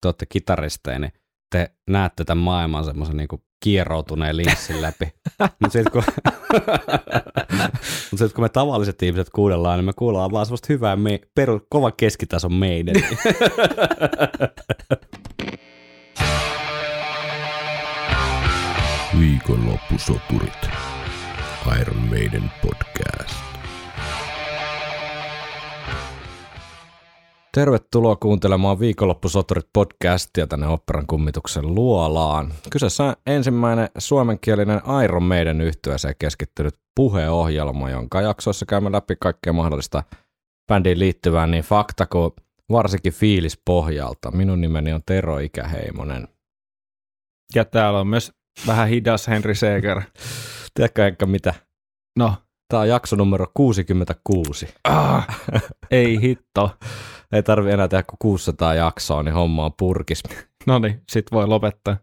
te olette kitaristeja, niin te näette tämän maailman semmoisen niin kieroutuneen linssin läpi. Mutta sitten kun, Mut sit, kun me tavalliset ihmiset kuunnellaan, niin me kuullaan vaan semmoista hyvää, me, peru, kova keskitason meidän. Viikonloppusoturit. Iron Maiden podcast. Tervetuloa kuuntelemaan Viikonloppusoturit podcastia tänne Operan kummituksen luolaan. Kyseessä on ensimmäinen suomenkielinen Iron Maiden yhtyeeseen keskittynyt puheohjelma, jonka jaksoissa käymme läpi kaikkea mahdollista bändiin liittyvää niin fakta kuin varsinkin fiilis pohjalta. Minun nimeni on Tero Ikäheimonen. Ja täällä on myös vähän hidas Henri Seeger. Tiedätkö ehkä mitä? No. Tämä on jakso numero 66. Ah, ei hitto. Ei tarvi enää tehdä kuin 600 jaksoa, niin homma on purkis. No niin, sit voi lopettaa.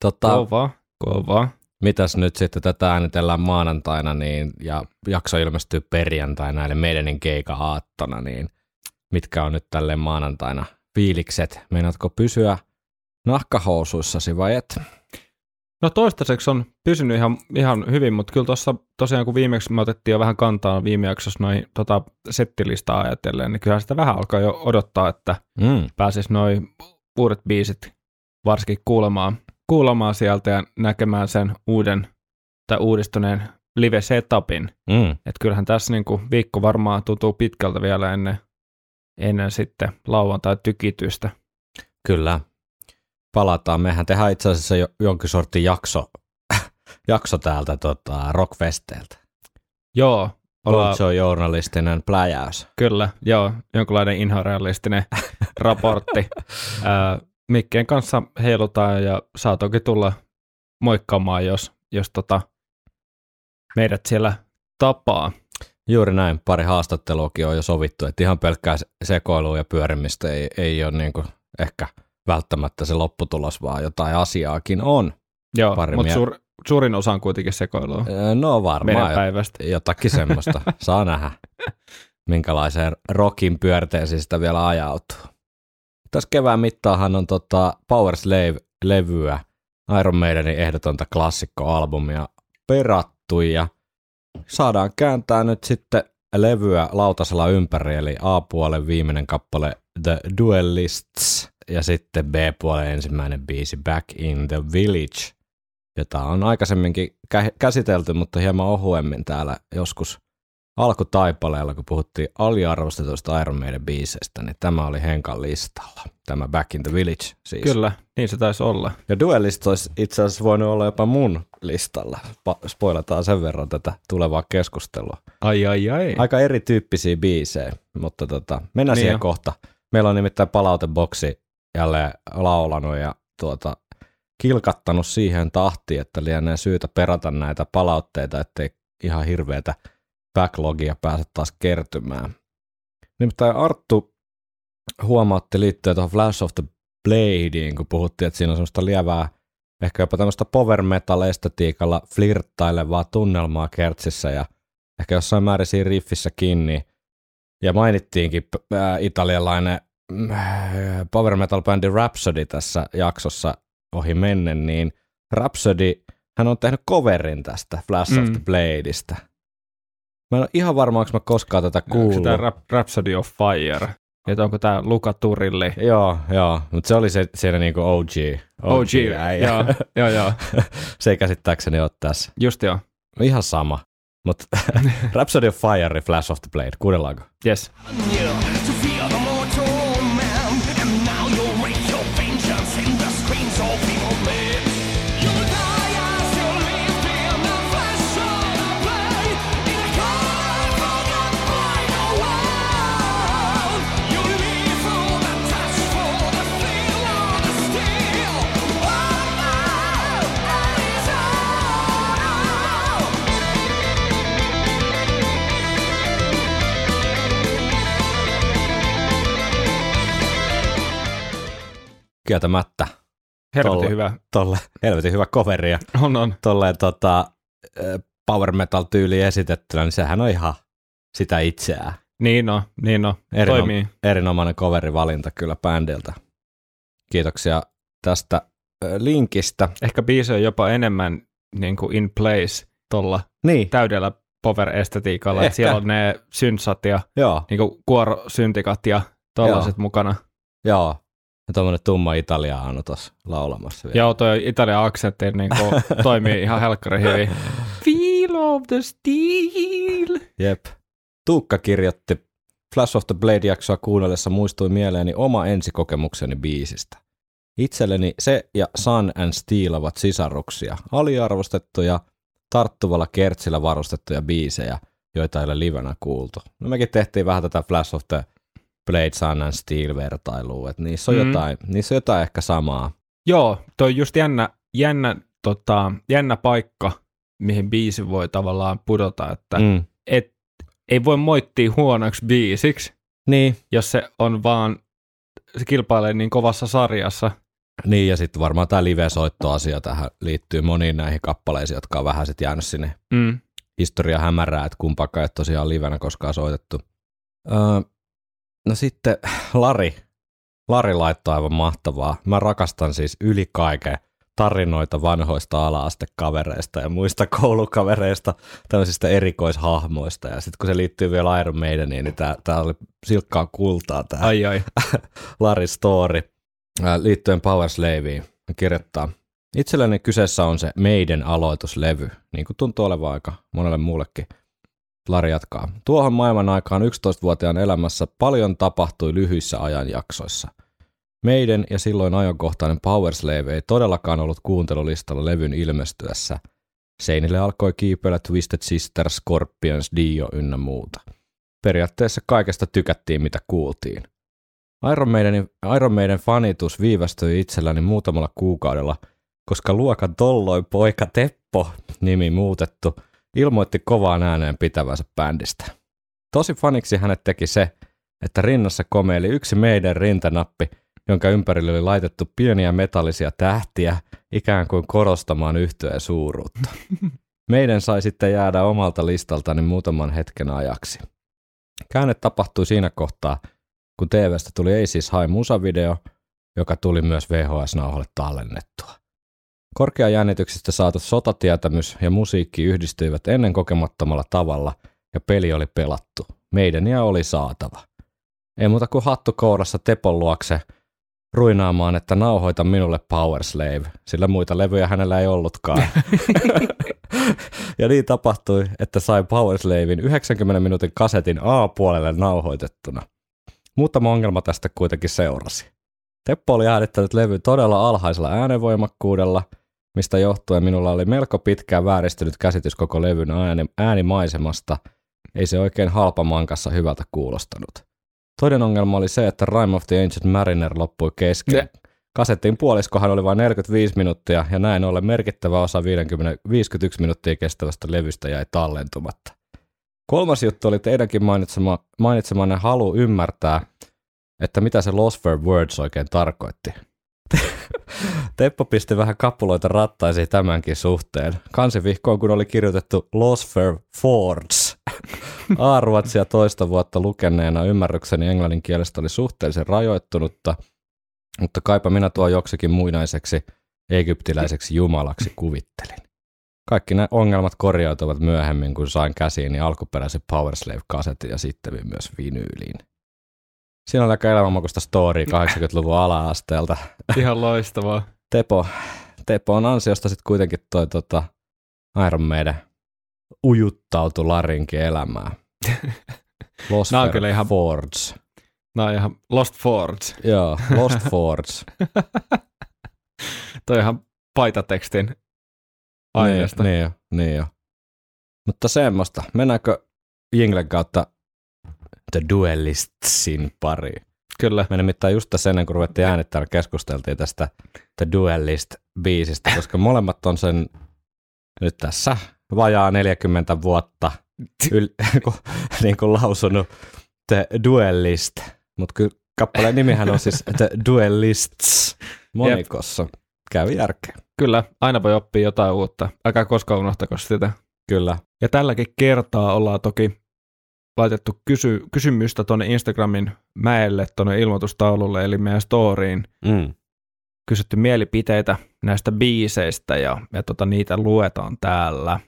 Tota, Kova, kova. mitäs nyt sitten tätä äänitellään maanantaina niin, ja jakso ilmestyy perjantaina, eli meidänin keika aattona, niin mitkä on nyt tälleen maanantaina fiilikset? Meinaatko pysyä nahkahousuissasi vai et? No toistaiseksi on pysynyt ihan, ihan hyvin, mutta kyllä tuossa tosiaan kun viimeksi me otettiin jo vähän kantaa viime jaksossa noin tota, settilistaa ajatellen, niin kyllä sitä vähän alkaa jo odottaa, että Mm. pääsis noin uudet biisit varsinkin kuulemaan, kuulemaan sieltä ja näkemään sen uuden tai uudistuneen live-setupin. Mm. Että kyllähän tässä niinku viikko varmaan tuntuu pitkältä vielä ennen, ennen sitten lauantai tykitystä. Kyllä. Palataan. Mehän tehdään itse asiassa jo, jonkin sortin jakso, jakso täältä tota, Rockfesteiltä. Joo, ollaan, Ollaan... journalistinen pläjäys. kyllä, joo, jonkinlainen inhorealistinen raportti. Mikkeen kanssa heilutaan ja saa toki tulla moikkaamaan, jos, jos tota, meidät siellä tapaa. Juuri näin, pari haastatteluakin on jo sovittu, että ihan pelkkää se- sekoilua ja pyörimistä ei, ei ole niin kuin ehkä välttämättä se lopputulos, vaan jotain asiaakin on. Joo, mutta suur, suurin osa on kuitenkin sekoilua No varmaan päivästä. jotakin semmoista. Saa nähdä, minkälaiseen rockin pyörteeseen sitä vielä ajautuu. Tässä kevään mittaahan on tota Power Slave-levyä, Iron Maidenin ehdotonta klassikkoalbumia perattu ja saadaan kääntää nyt sitten levyä lautasella ympäri, eli A-puolen viimeinen kappale The Duelists ja sitten B-puolen ensimmäinen biisi Back in the Village, jota on aikaisemminkin kä- käsitelty, mutta hieman ohuemmin täällä joskus alkutaipaleella, kun puhuttiin aliarvostetuista Iron Maiden biiseistä, niin tämä oli Henkan listalla, tämä Back in the Village siis. Kyllä, niin se taisi olla. Ja Duelist olisi itse asiassa voinut olla jopa mun listalla. Pa- spoilataan sen verran tätä tulevaa keskustelua. Ai ai ai. Aika erityyppisiä biisejä, mutta tota, mennään Niin siihen jo. kohta. Meillä on nimittäin palauteboksi jälleen laulanut ja tuota, kilkattanut siihen tahtiin, että lienee syytä perata näitä palautteita, ettei ihan hirveätä backlogia pääse taas kertymään. Nimittäin Arttu huomautti liittyen tuohon Flash of the Bladeen, kun puhuttiin, että siinä on semmoista lievää, ehkä jopa tämmöistä power metal estetiikalla flirttailevaa tunnelmaa kertsissä ja ehkä jossain määrin siinä riffissä kiinni. Ja mainittiinkin ää, italialainen mm, power metal bändi Rhapsody tässä jaksossa ohi mennen, niin Rhapsody, hän on tehnyt coverin tästä Flash mm. of Mm. the Bladeista. Mä en ole ihan varma, onko mä koskaan tätä Onko kuullut. tämä Rap- Rhapsody of Fire? Että onko tämä Luka Turilli? Joo, joo, mutta se oli se, siinä niinku OG. OG, äijä. joo, joo, joo, se ei käsittääkseni ole tässä. just joo, Ihan sama. Mutta Rhapsody of Fire, Flash of the Blade, kuunnellaanko? yes. to Kieltämättä. Helvetin Tolle. hyvä. Tolle helvetin hyvä coveri ja On, on. tolleen tota, power metal tyyli esitettynä, niin sehän on ihan sitä itseään. Niin no, niin no. Erinom- Toimii. Erinomainen coverivalinta kyllä bändiltä. Kiitoksia tästä linkistä. Ehkä biisi on jopa enemmän niin kuin in place tuolla Niin, täydellä power-estetiikalla, että siellä on ne syntsat ja joo, niin kuin kuorosyntikat ja tollaset mukana. joo. Ja tuommoinen tumma italiaano tuossa laulamassa vielä. Joo, toi Italian aksentti niin toimii ihan helkkari hyvin. Feel of the steel. Jep. Tuukka kirjoitti, Flash of the Blade-jaksoa kuunnellessa muistui mieleeni oma ensikokemukseni biisistä. Itselleni se ja Sun and Steel ovat sisaruksia, aliarvostettuja, tarttuvalla kertsillä varustettuja biisejä, joita ei ole livenä kuultu. No mekin tehtiin vähän tätä Flash of the Blade, Sun and Steel-vertailua, että niissä on, Mm. jotain, niissä on jotain ehkä samaa. Joo, toi on just jännä, jännä, tota, jännä paikka, mihin biisi voi tavallaan pudota, että mm. Et, ei voi moittia huonoksi biisiksi, Niin, jos se on vaan, se kilpailee niin kovassa sarjassa. Niin, ja sitten varmaan tämä live-soittoasia tähän liittyy moniin näihin kappaleisiin, jotka on vähän sitten jäänyt sinne Mm. historia hämärää, että kumpaakaan ei tosiaan livenä koskaan soitettu. Öö, no sitten Lari. Lari laittoi aivan mahtavaa. Mä rakastan siis yli kaiken tarinoita vanhoista ala-astekavereista ja muista koulukavereista, tämmöisistä erikoishahmoista. Ja sitten kun se liittyy vielä Iron Maideniin, niin tää, tää oli silkkaa kultaa tää. Ai ai. Larry Story liittyen Power Slaveen kirjoittaa. Itselleni kyseessä on se meidän aloituslevy, niin kuin tuntuu olevan aika monelle muullekin. Lari jatkaa. Tuohon maailman aikaan 11-vuotiaan elämässä paljon tapahtui lyhyissä ajanjaksoissa. Meidän ja silloin ajankohtainen Power Slave ei todellakaan ollut kuuntelulistalla levyn ilmestyessä. Seinille alkoi kiipeillä Twisted Sister, Scorpions, Dio ynnä muuta. Periaatteessa kaikesta tykättiin mitä kuultiin. Iron Maidenin, Iron Maiden fanitus viivästyi itselläni muutamalla kuukaudella, koska luokan tolloin poika Teppo, nimi muutettu, ilmoitti kovaan ääneen pitävänsä bändistä. Tosi faniksi hänet teki se, että rinnassa komeili yksi meidän rintanappi, jonka ympärille oli laitettu pieniä metallisia tähtiä, ikään kuin korostamaan yhtyeen suuruutta. Meidän sai sitten jäädä omalta listaltani muutaman hetken ajaksi. Käänne tapahtui siinä kohtaa, kun TVstä tuli Aces High musavideo, joka tuli myös VHS-nauhalle tallennettua. Korkeajännityksestä saatu sotatietämys ja musiikki yhdistyivät ennen kokemattomalla tavalla ja peli oli pelattu. Meidän ja oli saatava. Ei muuta kuin hattu kourassa Tepon luokse ruinaamaan, että nauhoita minulle Power Slave, sillä muita levyjä hänellä ei ollutkaan. ja niin tapahtui, että sai Power Slavein 90 minuutin kasetin A-puolelle nauhoitettuna. Muutama ongelma tästä kuitenkin seurasi. Teppo oli äänittänyt levyn todella alhaisella äänenvoimakkuudella, mistä johtuen minulla oli melko pitkään vääristynyt käsitys koko levyn ääni, äänimaisemasta. Ei se oikein halpa mankassa hyvältä kuulostanut. Toinen ongelma oli se, että Rime of the Ancient Mariner loppui kesken. Ne. Kasettiin puoliskohan oli vain 45 minuuttia ja näin ollen merkittävä osa 50, 51 minuuttia kestävästä levystä jäi tallentumatta. Kolmas juttu oli teidänkin mainitsema, mainitsemanne halu ymmärtää, että mitä se Lost for Words oikein tarkoitti. Teppo pisti vähän kapuloita rattaisiin tämänkin suhteen. Kansivihkoon kun oli kirjoitettu Lost for Fords. A-ruotsia toista vuotta lukeneena ymmärrykseni englannin kielestä oli suhteellisen rajoittunutta, mutta kaipa minä tuo joksikin muinaiseksi egyptiläiseksi jumalaksi kuvittelin. Kaikki nämä ongelmat korjautuvat myöhemmin, kun sain käsiini alkuperäisen Powerslave-kasetin ja sitten myös vinyyliin. Siinä on aika elämänmakuista story 80-luvun ala-asteelta. Ihan loistavaa. Tepo, Tepo on ansiosta sitten kuitenkin toi tota, Iron Maiden ujuttautu Larinkin elämään. Lost Nää on kyllä ihan- Fords. Nämä on ihan Lost Fords. Joo, Lost Fords. Toi ihan paitatekstin aineesta. Niin, niin jo, niin jo. Mutta semmoista. Mennäänkö Jinglen kautta The Duelistsin pariin? Kyllä. Me nimittäin just tässä ennen kuin ruvettiin äänittämään, keskusteltiin tästä The Duelist-biisistä, koska molemmat on sen nyt tässä vajaa 40 vuotta yl, niin kuin lausunut The Duelist, mutta kyllä kappaleen nimihän on siis The Duelists monikossa. Käy järkeä. Kyllä, aina voi oppia jotain uutta. Älkää koskaan unohtako sitä. Kyllä. Ja tälläkin kertaa ollaan toki laitettu kysy- kysymystä tuonne Instagramin mäelle, tuonne ilmoitustaululle, eli meidän storyin. Mm. kysytty mielipiteitä näistä biiseistä ja, ja tota, niitä luetaan täällä.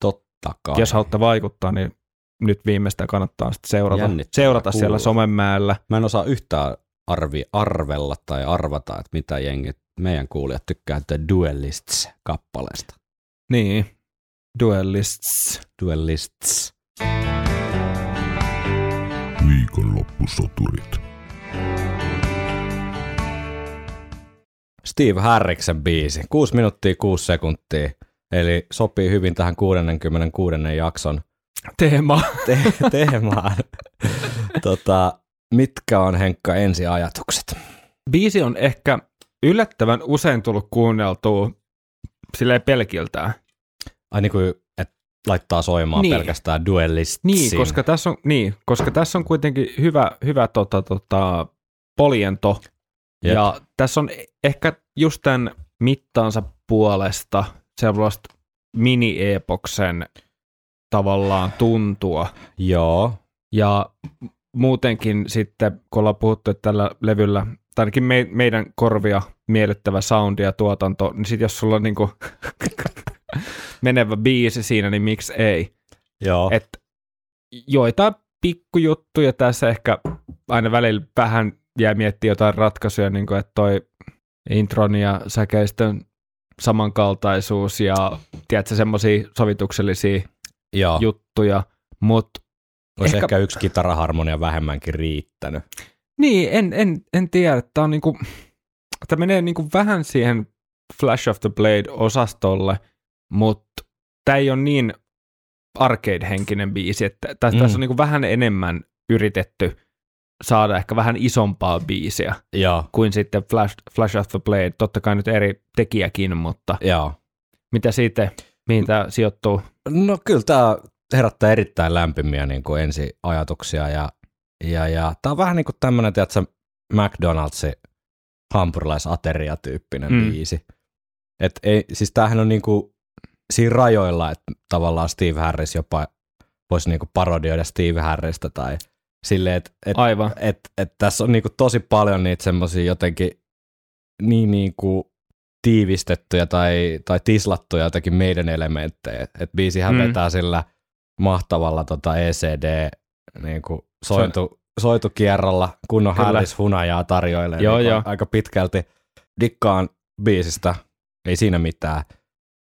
Totta kai. Jos haluatte vaikuttaa, niin nyt viimeistä kannattaa sitten seurata, seurata siellä kuulla. somemäellä. Mä en osaa yhtään arvi, arvella tai arvata, että mitä jengi, meidän kuulijat tykkää The Duelists-kappaleesta. Niin, Duelists. Duelists. Viikonloppusoturit. Steve Harriksen biisi. 6 minuuttia 6 sekuntia. Eli sopii hyvin tähän 66. jakson Teema. te- teemaan. tota, mitkä on Henkka ensiajatukset? Biisi on ehkä yllättävän usein tullut kuunneltua silleen pelkiltään. Ai niin kuin, laittaa soimaan Niin. pelkästään duellistsin. Niin, koska tässä on, niin, koska tässä on kuitenkin hyvä, hyvä tota, tota, poliento. Jep. Ja tässä on ehkä just tämän mittaansa puolesta sellaista mini-epoksen tavallaan tuntua. Joo, Ja muutenkin sitten, kun ollaan puhuttu, että tällä levyllä, tai ainakin me, meidän korvia miellyttävä soundi ja tuotanto, niin sitten jos sulla on niinku menevä biisi siinä, niin miksi ei? joo. Et, joitain pikkujuttuja tässä ehkä aina välillä vähän jää miettiä jotain ratkaisuja, niin kuin, että toi intron ja säkeistön samankaltaisuus ja tiedätkö, semmoisia sovituksellisia joo. juttuja, mutta Olisi ehkä- ehkä... ehkä yksi kitaraharmonia vähemmänkin riittänyt. Niin, en, en, en tiedä. Tämä on niinku, tämä menee niinku vähän siihen Flash of the Blade-osastolle, mutta tämä ei ole niin arcade-henkinen biisi, että tä, Mm. tässä on niinku vähän enemmän yritetty saada ehkä vähän isompaa biisiä Joo, kuin sitten Flash, Flash of the Blade. Totta kai nyt eri tekijäkin, mutta joo. mitä siitä, mihin tämä sijoittuu? No kyllä tämä herättää erittäin lämpimiä niin kuin ensiajatuksia ja, ja, ja tämä on vähän niin kuin tämmöinen, tiedätkö, McDonald'sin hampurilaisateria-tyyppinen Mm. mm. biisi. Et ei, siis tämähän on niin kuin siinä rajoilla, että tavallaan Steve Harris jopa voisi niin kuin parodioida Steve Harrista tai silleen, että et, Aivan. et, et tässä on niin kuin tosi paljon niitä semmoisia jotenkin niin, niin kuin tiivistettyjä tai, tai tislattuja jotenkin meidän elementtejä. Et biisihän Mm. vetää sillä mahtavalla tota ECD niin kuin sointu, soitukierrolla, kunnon Kyllä. Harris hunajaa tarjoilee Joo, niin joo. aika pitkälti. Dikkaan biisistä, ei siinä mitään.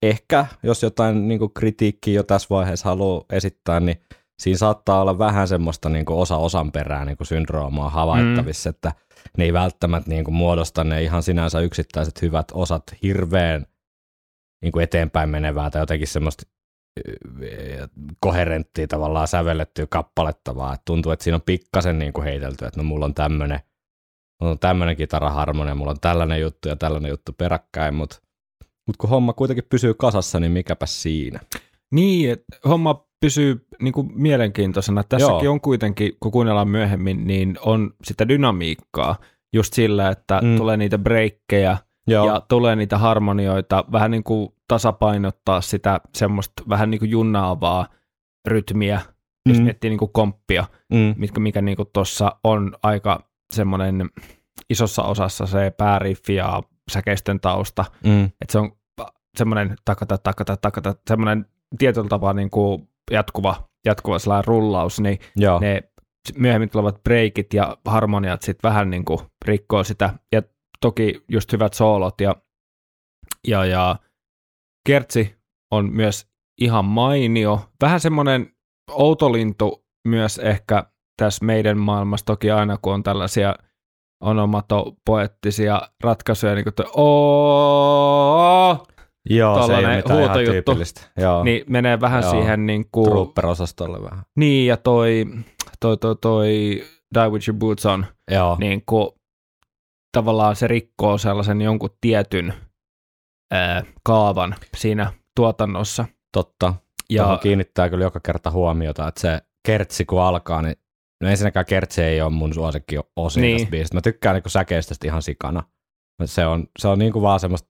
Ehkä, jos jotain niin kuin kritiikkiä jo tässä vaiheessa haluaa esittää, niin siinä saattaa olla vähän semmoista niin kuin osa osan perää niin kuin syndroomaa havaittavissa, mm. että ne ei välttämättä niin kuin muodosta ne ihan sinänsä yksittäiset hyvät osat hirveän niin kuin eteenpäin menevää tai jotenkin semmoista koherenttia tavallaan sävellettyä kappaletta, vaan että tuntuu, että siinä on pikkasen niin kuin heitelty, että no mulla on tämmöinen on tämmöinen kitaraharmonia, mulla on tällainen juttu ja tällainen juttu peräkkäin, mutta mut kun homma kuitenkin pysyy kasassa, niin mikäpä siinä. Niin, että homma pysyy niin kuin mielenkiintoisena. Tässäkin Joo. on kuitenkin, kun kuunnellaan myöhemmin, niin on sitä dynamiikkaa just sillä, että mm. Tulee niitä breikkejä Joo, ja tulee niitä harmonioita, vähän niin kuin tasapainottaa sitä semmoista vähän niin kuin junnaavaa rytmiä, jos Mm. miettii niin kuin komppia, mm, mitkä, mikä niin tuossa on aika semmoinen isossa osassa se pääriffi ja säkeistön tausta, mm, että se on semmoinen takata, takata, takata, semmoinen tietyllä tapaa niin kuin jatkuva, jatkuva sellainen rullaus, niin joo, ne myöhemmin tulevat breikit ja harmoniat sitten vähän niin kuin rikkoo sitä. Ja toki just hyvät soolot ja, ja, ja kertsi on myös ihan mainio. Vähän semmoinen outolintu myös ehkä tässä meidän maailmassa toki aina, kun on tällaisia onomatopoettisia ratkaisuja, niin kuin tuo "Oo", joo se ei huutojuttu. Joo, niin menee vähän Joo. siihen niin kuin, Trooper-osastolle vähän. niin ja toi, toi, toi, toi Die With Your Boots On, Joo, niin kuin, tavallaan se rikkoo sellaisen jonkun tietyn ää, kaavan siinä tuotannossa. totta. Ja Ja kiinnittää kyllä joka kerta huomiota, että se kertsi kun alkaa, niin no ensinnäkään kertsi ei ole mun suosikki osin Niin. niin. tästä biisistä. Mä tykkään niin säkeistöstä ihan sikana. Se on, se on niin kuin vaan semmoista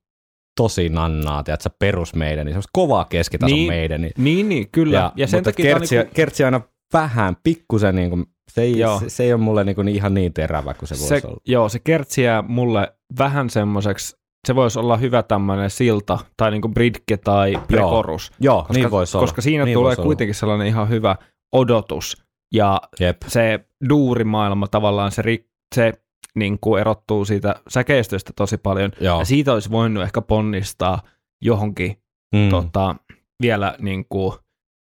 tosi nannaa, tiedätkö, perus meidän, semmoista kovaa keskitason Niin. niin. meidän. Niin, niin, niin, kyllä. Ja, ja sen mutta takia kertsi, niinku, kertsi aina vähän, pikkusen, niin kuin, se, ei, Joo. se, se, ei ole mulle niin kuin ihan niin terävä kuin se, se, voisi olla. joo, se kertsi jää mulle vähän semmoiseksi, se voisi olla hyvä tämmöinen silta tai niinku bridge tai prekorus. Joo, Koska, niin voisi olla. koska siinä niin tulee voisi olla. kuitenkin sellainen ihan hyvä odotus ja Jep. se duurimaailma tavallaan se, ri, se niin kuin erottuu siitä säkeistöstä tosi paljon Joo. ja siitä olisi voinut ehkä ponnistaa johonkin Mm. tota, vielä niin kuin,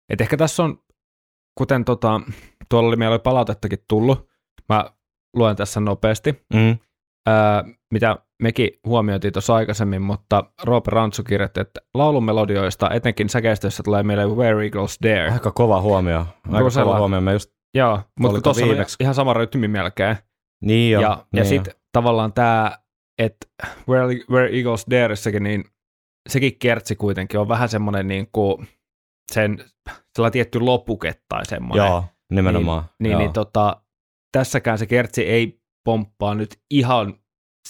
että ehkä tässä on, kuten tota, tuolla oli, meillä oli palautettakin tullut, mä luen tässä nopeasti, Mm. ää, mitä mekin huomioitiin tuossa aikaisemmin, mutta Roope Rantsu kirjoitti, että laulun melodioista, etenkin säkeistössä tulee meille Where Eagles Dare. Aika kova huomio. Aika Brusella. kova huomio. Mä just, Joo, mutta tuossa on ihan sama rytmi melkein. niin jo. ja ja niin sitten tavallaan tämä, että Where, Where Eagles Dareissakin, niin sekin kertsi kuitenkin on vähän semmoinen niin kuin sen, sellainen tietty lopuke tai semmoinen. Joo, nimenomaan. Niin, Joo. niin tota, tässäkään se kertsi ei pomppaa nyt ihan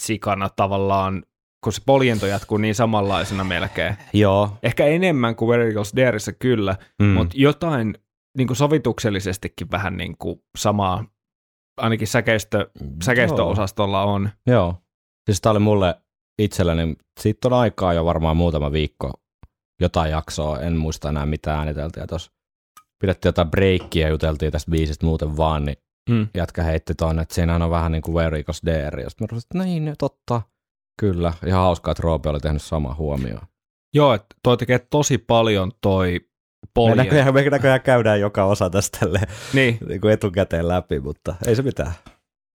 sikana tavallaan, kun se poljento jatkuu niin samanlaisena melkein. Joo. Ehkä enemmän kuin Where Eagles Dareissa kyllä, mm. mutta jotain niin kuin sovituksellisestikin vähän niin kuin samaa, ainakin säkeistö, säkeistöosastolla on. Joo. Siis tää oli mulle itselleni, siitä on aikaa jo varmaan muutama viikko jotain jaksoa, en muista enää mitä ääniteltiin. Tuossa pidettiin jotain breikkiä ja juteltiin tästä biisistä muuten vaan, niin Mm. jätkä heitti tuonne, että siinä on vähän niin kuin Where Eagles Dare. Ja sitten mä rupesin, että niin, totta. Kyllä. Ihan hauskaa, että Roope oli tehnyt sama huomioon. Joo, että toi tekee tosi paljon toi Me näköjään, me näköjään käydään joka osa tästä tälleen, Niin, niin kuin etukäteen läpi, mutta ei se mitään.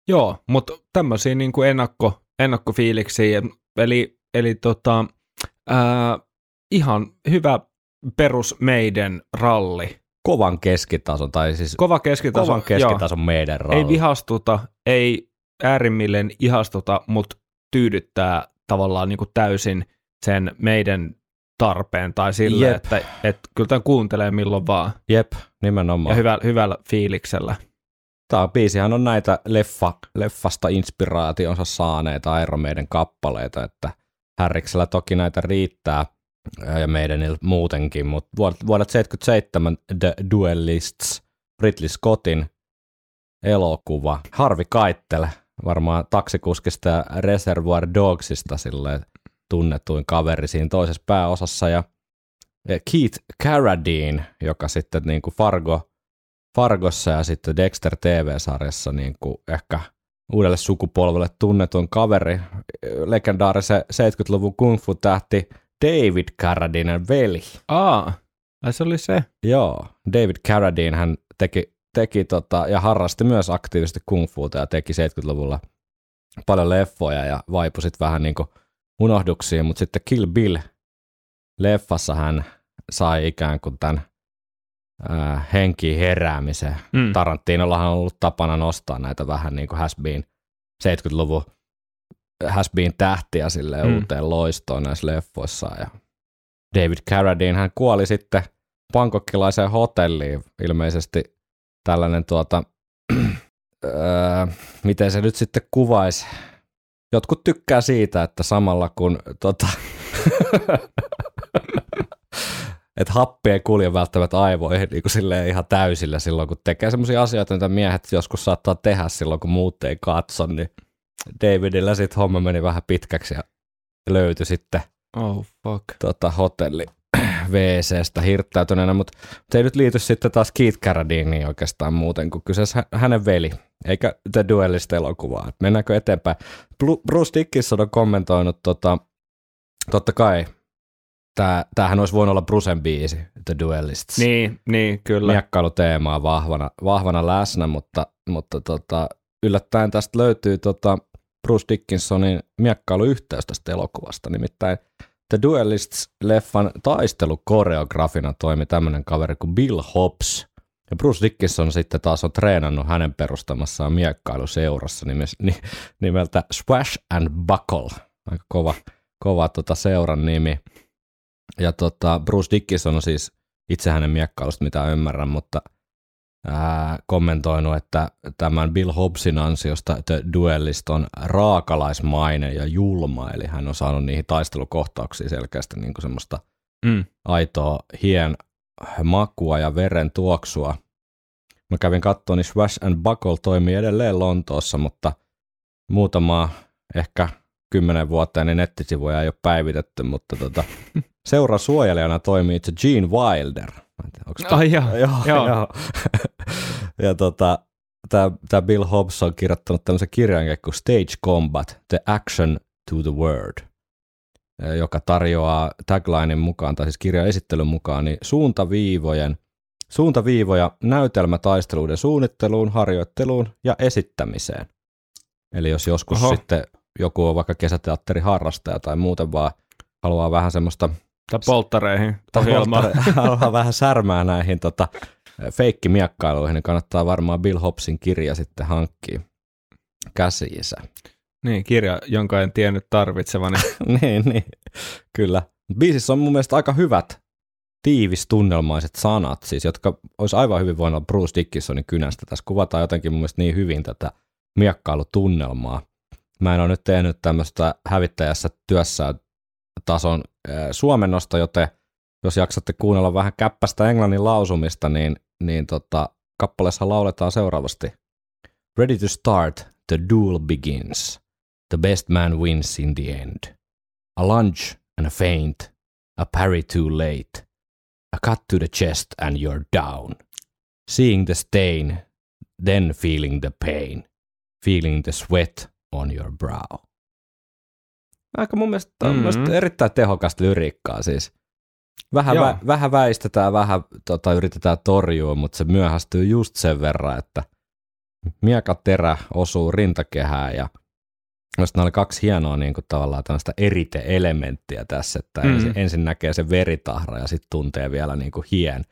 Joo, mutta tämmöisiä niin kuin ennakko, ennakkofiiliksiä, eli, eli tota, ää, ihan hyvä perus meidän ralli. Kovan keskitason, tai siis Kova keskitaso, kovan keskitason meidän joo, ralli. ei vihastuta, ei äärimmilleen ihastuta, mutta tyydyttää tavallaan niin kuin täysin sen meidän tarpeen tai sille, Jep. että, että kyllä tämän kuuntelee milloin vaan Jep, nimenomaan. ja hyvä, hyvällä fiiliksellä. Tämä biisihän on näitä leffa, leffasta inspiraationsa saaneita Iron Maiden kappaleita, että Härriksellä toki näitä riittää ää, ja meidän muutenkin, mutta vuodet- vuodet 77 The Duelists, Ridley Scottin elokuva, Harvi Keitel, varmaan taksikuskista ja Reservoir Dogsista silleen tunnetuin kaveri siinä toisessa pääosassa ja Keith Carradine, joka sitten niin kuin Fargo, Fargossa ja sitten Dexter TV-sarjassa niin kuin ehkä uudelle sukupolvelle tunnetun kaveri, legendaarisen 70-luvun kung fu-tähti David Carradinen veli. Aa, se oli se. Joo, David Carradine hän teki, teki tota, ja harrasti myös aktiivisesti kung fuuta ja teki 70-luvulla paljon leffoja ja vaipui sitten vähän niin kuin unohduksiin, mutta sitten Kill Bill leffassa hän sai ikään kuin tämän ää, henkiin heräämisen. Mm. Tarantinollahan on ollut tapana nostaa näitä vähän niin kuin has been 70-luvun has been tähtiä sille Mm. uuteen loistoon näissä leffoissa. Ja David Carradine hän kuoli sitten pankokkilaiseen hotelliin. Ilmeisesti tällainen tuota, öö, miten se nyt sitten kuvaisi. Jotkut tykkää siitä, että samalla kun tota, että happi ei kulje välttämättä aivoihin niin kuin ihan täysillä silloin, kun tekee semmoisia asioita, mitä miehet joskus saattaa tehdä silloin, kun muut ei katso, niin Davidillä sitten homma meni vähän pitkäksi ja löytyi sitten Oh fuck. tota, hotelli WC-stä hirttäytyneenä, mutta se ei nyt liity sitten taas Keith Carradineen oikeastaan muuten kuin kyseessä hä- hänen veli, eikä The Duelist elokuvaa. Mennäänkö eteenpäin? Bruce Dickinson on kommentoinut, tota, totta kai, tää, tämähän olisi voinut olla Brucen biisi, The Duelists. Niin, niin, kyllä. Miekkailuteema on vahvana, vahvana läsnä, mutta, mutta tota, yllättäen tästä löytyy tota Bruce Dickinsonin miekkailuyhteys tästä elokuvasta. Nimittäin The Duelists-leffan taistelukoreografina toimi tämmöinen kaveri kuin Bill Hobbs. Ja Bruce Dickinson sitten taas on treenannut hänen perustamassaan miekkailuseurassa nimeltä Swash and Buckle. Aika kova, kova tota seuran nimi. Ja tota, Bruce Dickinson on siis itse hänen miekkailusta, mitä ymmärrän, mutta ää, kommentoinut, että tämän Bill Hobbsin ansiosta The Duellist on raakalaismainen ja julma, eli hän on saanut niihin taistelukohtauksiin selkeästi niin kuin semmoista Mm. aitoa hien makua ja veren tuoksua. Mä kävin katsomaan, niin Swash and Buckle toimii edelleen Lontoossa, mutta muutamaa ehkä kymmenen vuotta, niin nettisivuja ei ole päivitetty, mutta tota, seuran suojelijana toimii itse Gene Wilder. Mä en tiedä, onks Ai joo, joo, joo. joo. ja tota, tämä Bill Hobbs on kirjoittanut tämmöisen kirjan kuin Stage Combat, The Action to the Word, eh, joka tarjoaa taglinein mukaan, tai siis kirjan esittelyn mukaan, niin suuntaviivojen, suuntaviivoja näytelmätaisteluiden suunnitteluun, harjoitteluun ja esittämiseen. Eli jos joskus Oho. sitten joku on vaikka kesäteatteriharrastaja tai muuten vaan haluaa vähän semmoista Tai polttareihin ohjelmaa. haluaa vähän särmää näihin tota, feikkimiekkailuihin, niin kannattaa varmaan Bill Hobbsin kirja sitten hankkia käsiinsä. Niin, kirja, jonka en tiennyt tarvitsevani. niin, niin, kyllä. Biisissä on mun mielestä aika hyvät tiivistunnelmaiset sanat, siis, jotka olisi aivan hyvin voinut olla Bruce Dickinsonin kynästä. Tässä kuvataan jotenkin mun mielestä niin hyvin tätä miekkailutunnelmaa. Mä en ole nyt tehnyt tämmöistä hävittäjässä työssä tason suomennosta, joten jos jaksatte kuunnella vähän käppästä englannin lausumista, niin, niin tota, kappaleessa lauletaan seuraavasti. Ready to start, the duel begins. The best man wins in the end. A lunge and a feint, a parry too late. A cut to the chest and you're down. Seeing the stain, then feeling the pain. Feeling the sweat on your brow. Aika mun mielestä, mm-hmm. Mhm. mielestä erittäin tehokasta lyriikkaa siis. Vähän, Joo. vä, vähän väistetään, vähän tota, yritetään torjua, mutta se myöhästyy just sen verran, että miekaterä osuu rintakehään ja Minusta nämä oli kaksi hienoa niin kuin tavallaan tällaista erite-elementtiä tässä, että Mm. mm. ensin, ensin näkee se veritahra ja sitten tuntee vielä niin kuin hien,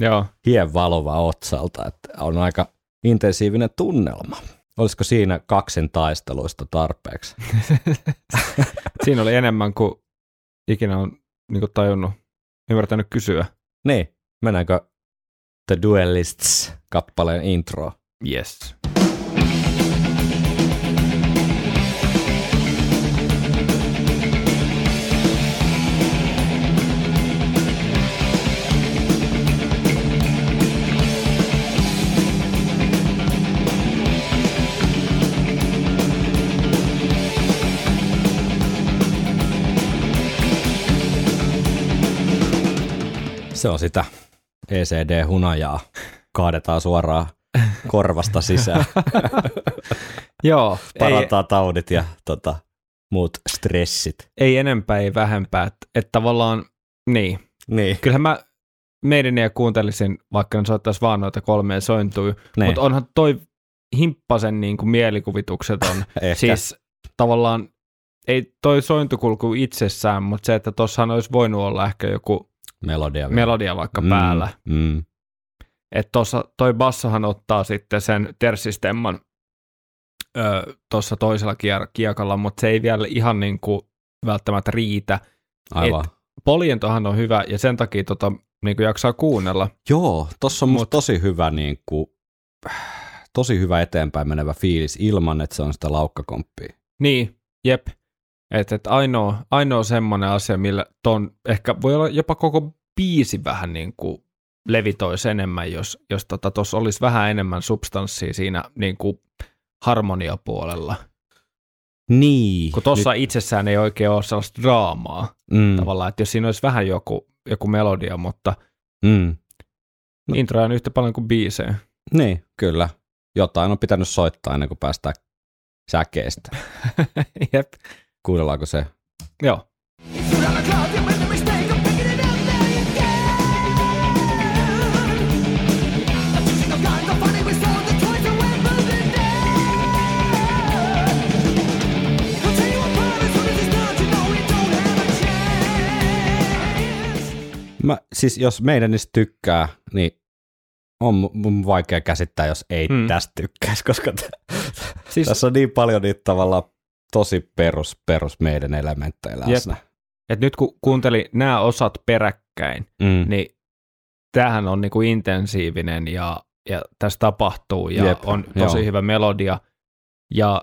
Joo. hien valova otsalta, että on aika intensiivinen tunnelma. Olisiko siinä kaksin taisteluista tarpeeksi? Siinä oli enemmän kuin ikinä on niin kuin tajunnut, ymmärtänyt kysyä. Niin, mennäänkö The Duelists kappaleen intro? Yes. Se on sitä ECD-hunajaa. Kaadetaan suoraan korvasta sisään. Joo, ei, Parantaa taudit ja tota, muut stressit. ei enempää, ei vähempää. Että et tavallaan, niin. Niin, Kyllähän mä meidän ja kuuntelisin, vaikka ne soittaisi vaan noita kolmeen sointuja, niin. mutta onhan toi himppasen niin kuin mielikuvitukseton. Siis tavallaan ei toi sointukulku itsessään, mutta se, että tossahan olisi voinut olla ehkä joku melodia. melodia vaikka mm. päällä. Mm. Että tossa, toi bassohan ottaa sitten sen terssistemman tuossa toisella kier- kiekalla, mutta se ei vielä ihan niin kuin välttämättä riitä. Aivan. Et- Poljentohan on hyvä ja sen takia tota, niin kuin jaksaa kuunnella. Joo, tossa on Mut- tosi hyvä, niin kuin, tosi hyvä eteenpäin menevä fiilis ilman, että se on sitä laukkakomppia. Niin, jep. Että et ainoa, ainoa semmoinen asia, millä ton ehkä voi olla jopa koko biisi vähän niin kuin levitoisi enemmän, jos, jos tota tuossa olisi vähän enemmän substanssia siinä niin kuin harmoniapuolella. Niin. Kun tuossa itsessään ei oikein ole sellaista draamaa mm, tavallaan, että jos siinä olisi vähän joku, joku melodia, mutta mm. no. introja on yhtä paljon kuin biisejä. Niin, kyllä. Jotain on pitänyt soittaa ennen kuin päästään säkeestä. Jep. Kuunnellaanko se? Joo. Mä, siis jos meidän niistä tykkää, niin on mu- mun vaikea käsittää, jos ei Mm. mm. tästä tykkäisi, koska t- Siis, tässä on niin paljon niitä tavallaan tosi perus, perus meidän elementtejä läsnä. et nyt kun kuuntelin nämä osat peräkkäin, Mm. niin tämähän on niinku intensiivinen ja, ja tässä tapahtuu ja Jep, on tosi joo. hyvä melodia ja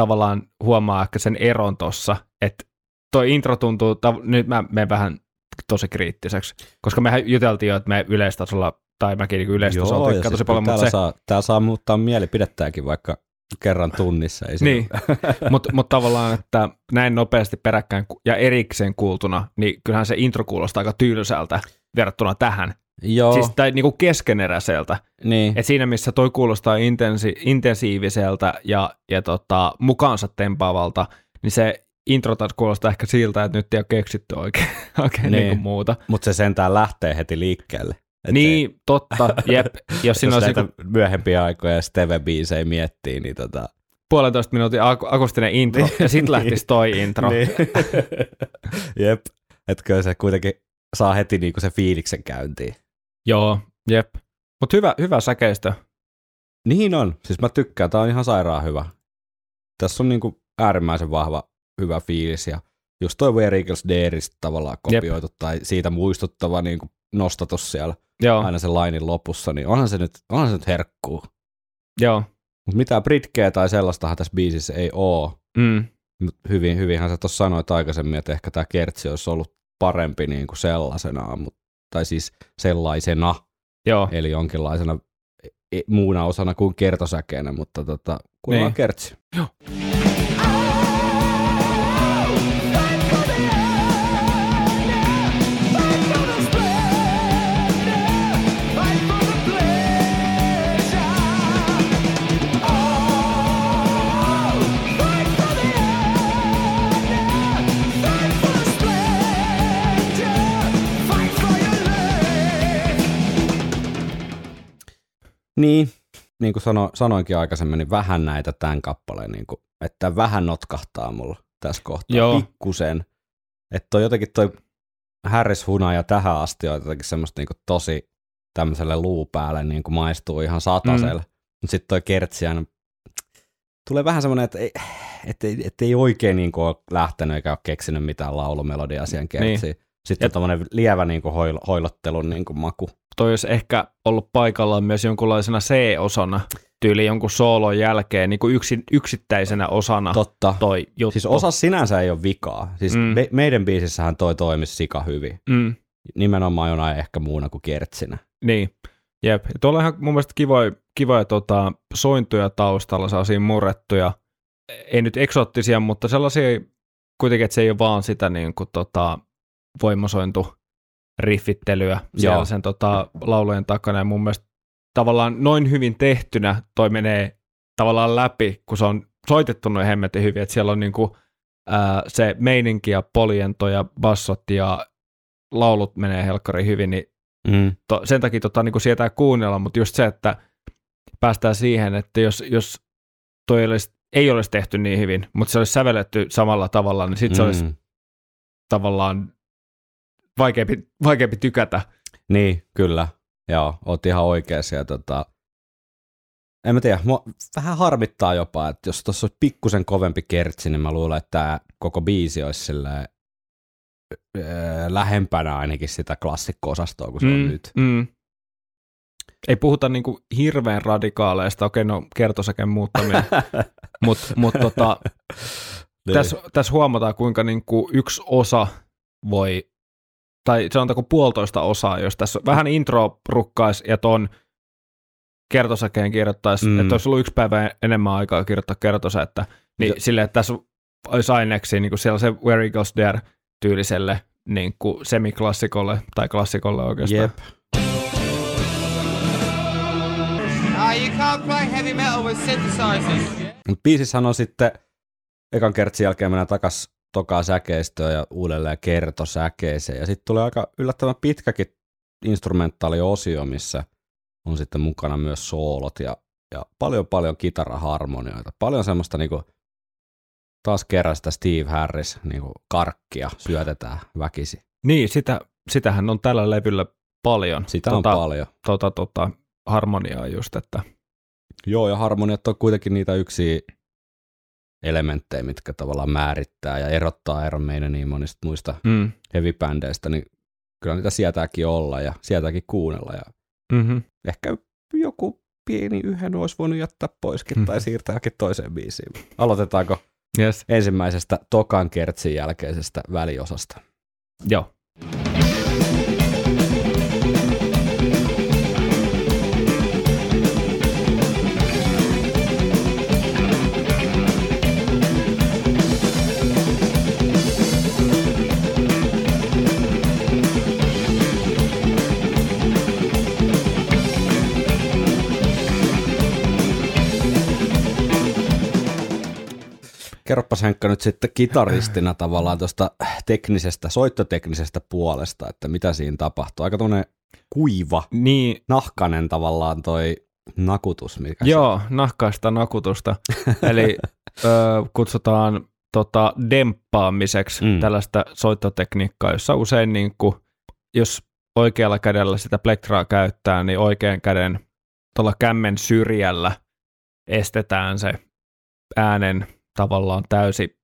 tavallaan huomaa ehkä sen eron tossa, että toi intro tuntuu, tav- nyt mä menen vähän tosi kriittiseksi, koska mehän juteltiin jo, että me yleistasolla, tai mäkin niinku yleistasolla tykkään tosi siis paljon, täällä, mutta se, saa, täällä saa muuttaa mielipidettäänkin, vaikka kerran tunnissa. Ei Niin, mutta mut tavallaan, että näin nopeasti peräkkäin ja erikseen kuultuna, niin kyllähän se intro kuulostaa aika tylsältä verrattuna tähän. Joo, Siis, tai niinku keskeneräiseltä. niin. Et siinä missä toi kuulostaa intensi- intensiiviseltä ja, ja tota, mukaansa tempaavalta, niin se intro taas kuulostaa ehkä siltä, että nyt ei ole keksitty oikein, oikein Niin. niinku muuta. Mutta se sentään lähtee heti liikkeelle. Et niin, totta, jep. Jos ei, siinä olisi näitä niinku myöhempiä aikoja Steve-biisejä miettii, niin tota... puolentoista minuutin ak- akustinen intro, ja sitten lähtisi toi intro. Niin. Jep. Että kyllä se kuitenkin saa heti niinku se fiiliksen käyntiin. Joo, jep. Mutta hyvä, hyvä säkeistö. Niin on. Siis mä tykkään. Tää on ihan sairaan hyvä. Tässä on niinku äärimmäisen vahva, hyvä fiilis ja just toi Where Eagles Dareista tavallaan kopioitu tai siitä muistuttava niinku nostatus siellä Joo, aina sen lainin lopussa, niin onhan se nyt, onhan se nyt herkkuu. joo. Mutta mitään britkeä tai sellaistahan tässä biisissä ei oo. Mm. Mut hyvin, hyvinhän sä tuossa sanoit aikaisemmin, että ehkä tämä kertsi olisi ollut parempi niin kuin sellaisenaan, mut, tai siis sellaisena, Joo, eli jonkinlaisena e- muuna osana kuin kertosäkeenä, mutta tota, kuunnellaan Niin. kertsi. Niin, niin kuin sano, sanoinkin aikaisemmin, niin vähän näitä tämän kappaleen, niin kuin, että vähän notkahtaa mulla tässä kohtaa, Joo. pikkusen. Että toi jotenkin toi Harris Hunaja tähän asti on jotenkin semmoista niin kuin tosi tämmöiselle luupäälle niin kuin maistuu ihan sataselle. Mm. Mutta sitten toi kertsi aina tulee vähän semmoinen, että ei, et, ei, et ei oikein niin kuin ole lähtenyt eikä ole keksinyt mitään laulumelodiaa siihen kertsiin. Niin. Sitten Ja- on tämmöinen lievä niin kuin hoil, hoilottelun niin kuin maku. Toi olisi ehkä ollut paikallaan myös jonkunlaisena C-osana, tyyli jonkun soolon jälkeen, niin kuin yksin, yksittäisenä osana Totta. toi juttu. Siis osa sinänsä ei ole vikaa. Siis Mm. me, meidän biisissähän toi toimisi sika hyvin. Mm, Nimenomaan jonain ehkä muuna kuin kertsinä. niin, jep. Tuolla on ihan mun mielestä kivoja, kivoja tota, sointuja taustalla, sellaisia murrettuja, ei nyt eksoottisia, mutta sellaisia kuitenkin, että se ei ole vaan sitä niin kuin, tota, voimasointu riffittelyä siellä Joo. sen tota, laulujen takana. Ja mun mielestä tavallaan noin hyvin tehtynä toi menee tavallaan läpi, kun se on soitettu noin hemmetin hyvin, että siellä on niinku, ää, se meininki ja poliento ja bassot ja laulut menee helkkari hyvin, niin Mm. to, sen takia tota, niin kuin sietää kuunnella, mutta just se, että päästään siihen, että jos, jos toi ei olisi, ei olisi tehty niin hyvin, mutta se olisi sävelletty samalla tavalla, niin sitten se olisi Mm. tavallaan vaikeampi, vaikeampi tykätä. Niin, kyllä. Joo, oot ihan oikeassa. Ja tota, en mä tiedä, mua vähän harmittaa jopa, että jos tuossa olisi pikkusen kovempi kertsi, niin mä luulen, että tämä koko biisi olisi silleen, öö, lähempänä ainakin sitä klassikko-osastoa kuin se on nyt. Mm. Ei puhuta niinku hirveän radikaaleista, okei no kertosäken muuttaminen, mutta mut tota, Niin. tässä, tässä huomataan kuinka niinku yksi osa voi, tai sanotaanko puolitoista osaa, jos tässä vähän intro rukkaisi ja ton kertosäkeen kirjoittaisi, Mm. että olisi ollut yksi päivä enemmän aikaa kirjoittaa kertosäettä, niin Jo- silleen, että tässä olisi aineksi niin kuin siellä se Where Eagles Dare tyyliselle niin kuin semiklassikolle tai klassikolle oikeastaan. Jep. You can't play heavy metal with synthesizers. Mutta biisissähän on sitten ekan kertsin jälkeen mennään takas tokaa säkeistöön ja uudelleen kertosäkeeseen. Ja sitten tulee aika yllättävän pitkäkin instrumentaaliosio, missä on sitten mukana myös soolot ja, ja paljon paljon kitaraharmonioita. Paljon semmoista niinku, taas kerran sitä Steve Harris niinku karkkia syötetään väkisi. Niin, sitä, sitähän on tällä levyllä paljon. Sitä on tota, paljon. Tota, tota, harmoniaa just, että Joo, ja harmoniat on kuitenkin niitä yksi elementtejä, mitkä tavallaan määrittää ja erottaa Iron Maiden niin monista muista mm, heavy-bändeistä, niin kyllä niitä sietääkin olla ja sietääkin kuunnella. Ja mm-hmm. ehkä joku pieni yhden olisi voinut jättää poiskin tai Mhm. siirtää johonkin toiseen biisiin. Aloitetaanko yes. ensimmäisestä tokan kertsin jälkeisestä väliosasta? Joo. Kerropas Henkka nyt sitten kitaristina tavallaan tuosta teknisestä, soittoteknisestä puolesta, että mitä siinä tapahtuu. Aika tuonne kuiva, Niin, nahkanen tavallaan toi nakutus, mikä joo, nahkaista nakutusta. Eli ö, kutsutaan tota, demppaamiseksi mm. tällaista soittotekniikkaa, jossa usein niin kuin, jos oikealla kädellä sitä plektraa käyttää, niin oikean käden tuolla kämmen syrjällä estetään se äänen tavallaan täysi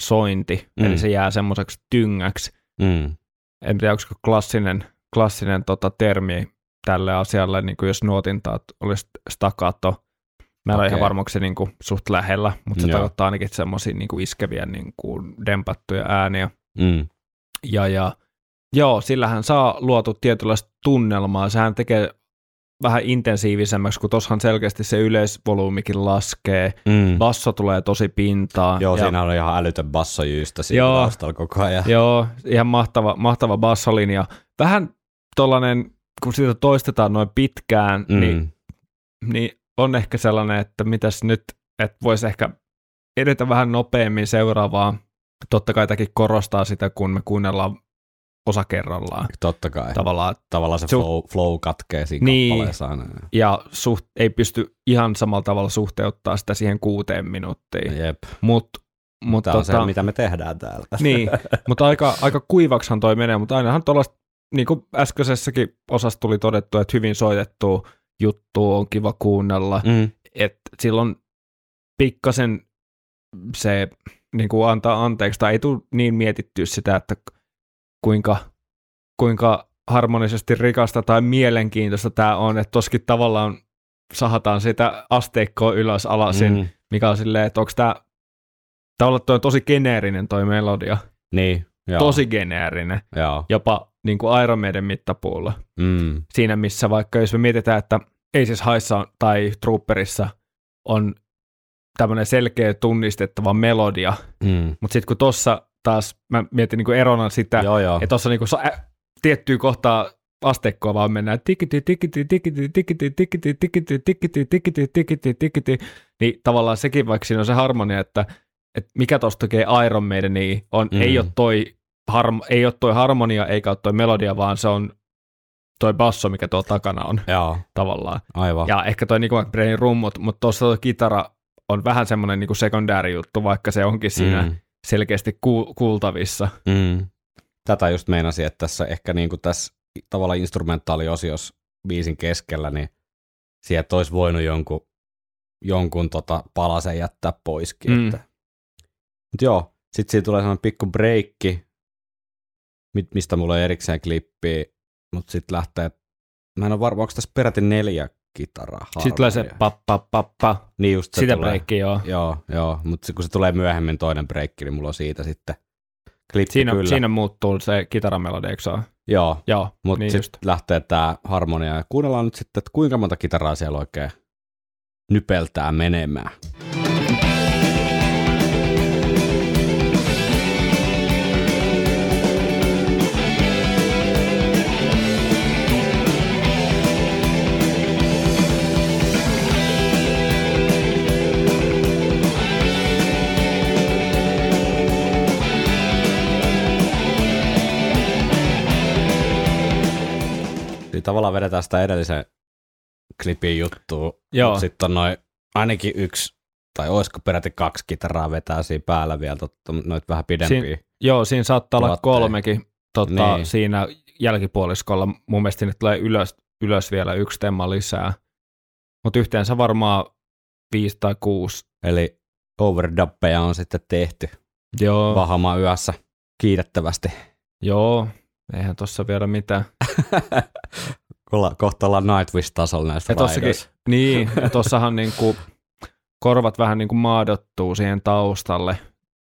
sointi, Mm. eli se jää semmoiseksi tyngäksi. Mm. En tiedä, onko klassinen, klassinen tota termi tälle asialle, niin kuin jos nuotintaat olisi staccato. Mä en ole Okei. ihan varma, onko se niin kuin suht lähellä, mutta se Joo. tarkoittaa ainakin semmoisia niin kuin iskeviä niin kuin dempattuja ääniä. Mm. Ja, ja joo, sillähän saa luotu tietynlaista tunnelmaa. Sehän tekee vähän intensiivisemmäksi, kun tossahan selkeästi se yleisvolyymikin laskee. Mm. Basso tulee tosi pintaan. Joo, ja, siinä on ihan älytön bassojyystä siinä Joo. taustalla koko ajan. Joo, ihan mahtava, mahtava bassolinja. Vähän tollanen, kun sitä toistetaan noin pitkään, mm. niin, niin on ehkä sellainen, että mitäs nyt, että voisi ehkä edetä vähän nopeammin seuraavaa. Totta kai tämäkin korostaa sitä, kun me kuunnellaan osa kerrallaan Totta kai. tavallaan. Tavallaan se Su- flow, flow katkee siinä Niin. kappaleessa aina. Ja suht, ei pysty ihan samalla tavalla suhteuttaa sitä siihen kuuteen minuuttiin. Jep. Mutta mut Tämä on tota, se, mitä me tehdään täällä. Niin, mutta aika, aika kuivaksihan toi menee, mutta ainahan tuollaista, niin kuin äskeisessäkin osassa tuli todettu, että hyvin soitettu juttu on kiva kuunnella, Mm. että silloin pikkasen se niin kuin antaa anteeksi, tai ei tule niin mietittyä sitä, että kuinka, kuinka harmonisesti rikasta tai mielenkiintoista tämä on, että toskin tavallaan sahataan sitä asteikkoa ylös alasin, mm. Mikä on silleen, että onko tämä tavallaan toi on tosi geneerinen toi melodia, Niin, joo. tosi geneerinen, Joo. jopa niin kuin Iron Maiden mittapuulla. Mm. Siinä missä vaikka jos me mietitään, että ei siis haissa tai Trooperissa on tämmöinen selkeä tunnistettava melodia, Mm. mutta sitten kun tossa taas mä mietin niin kuin erona sitä, Joo, joo. että tuossa niinku sa- ä, tiettyä kohtaa asteikkoa vaan mennään tikiti, tikiti, tikiti, tikiti, tikiti, tikiti, tikiti, tikiti, tikiti, tikiti, niin tavallaan sekin, vaikka siinä on se harmonia, että, että mikä tuossa tekee Iron Maidenia, on, Mm. mm. ei, ole toi harm, ei ole toi harmonia eikä ole toi melodia, vaan se on toi basso, mikä tuolla takana on Joo, tavallaan. aivan. Ja ehkä toi niinku Brainin rummut, mutta tuossa toi kitara on vähän semmoinen niinku sekundääri juttu, vaikka se onkin siinä Mm. Selkeästi ku- kuultavissa. Mm. Tätä just meinasin, että tässä ehkä niin kuin tässä tavallaan instrumentaaliosiossa biisin keskellä, niin sieltä olisi voinut jonkun, jonkun tota palasen jättää poiskin. Mm. Että. Mut joo, sitten siinä tulee sellainen pikku breikki, mistä mulla ei erikseen klippiä, mutta sitten lähtee, mä en ole varma, onko tässä peräti neljä kitaraa. Sitten tulee se harmonia. pa, pa, pa, pa. Niin just se Sitä tulee. breikkiä, joo. Joo, joo, mutta kun se tulee myöhemmin toinen breikki, niin mulla on siitä sitten klippi Siinä, kyllä. siinä muuttuu se kitaramelodi, eikö se ole? Joo, Joo, mutta niin sitten lähtee tämä harmonia ja kuunnellaan nyt sitten, että kuinka monta kitaraa siellä oikein nypeltää menemään. Tavallaan vedetään sitä edellisen klipin juttua. Joo. Sitten on noin ainakin yksi, tai olisiko peräti kaksi kitaraa vetää siinä päällä vielä, totta, noita vähän pidempiä. Joo, siinä saattaa olla Tuotteja. kolmekin tota, Niin. siinä jälkipuoliskolla. Mun mielestä sinne tulee ylös, ylös vielä yksi temma lisää. Mutta yhteensä varmaan viisi tai kuusi. Eli overdubbeja on sitten tehty Joo, Bahama yössä kiitettävästi. joo. eihän tossa vielä mitään. Kolla- Kohta ollaan Nightwish-tasolla näissä Ja tossakin, niin, ja tossahan niinku korvat vähän niinku maadottuu siihen taustalle,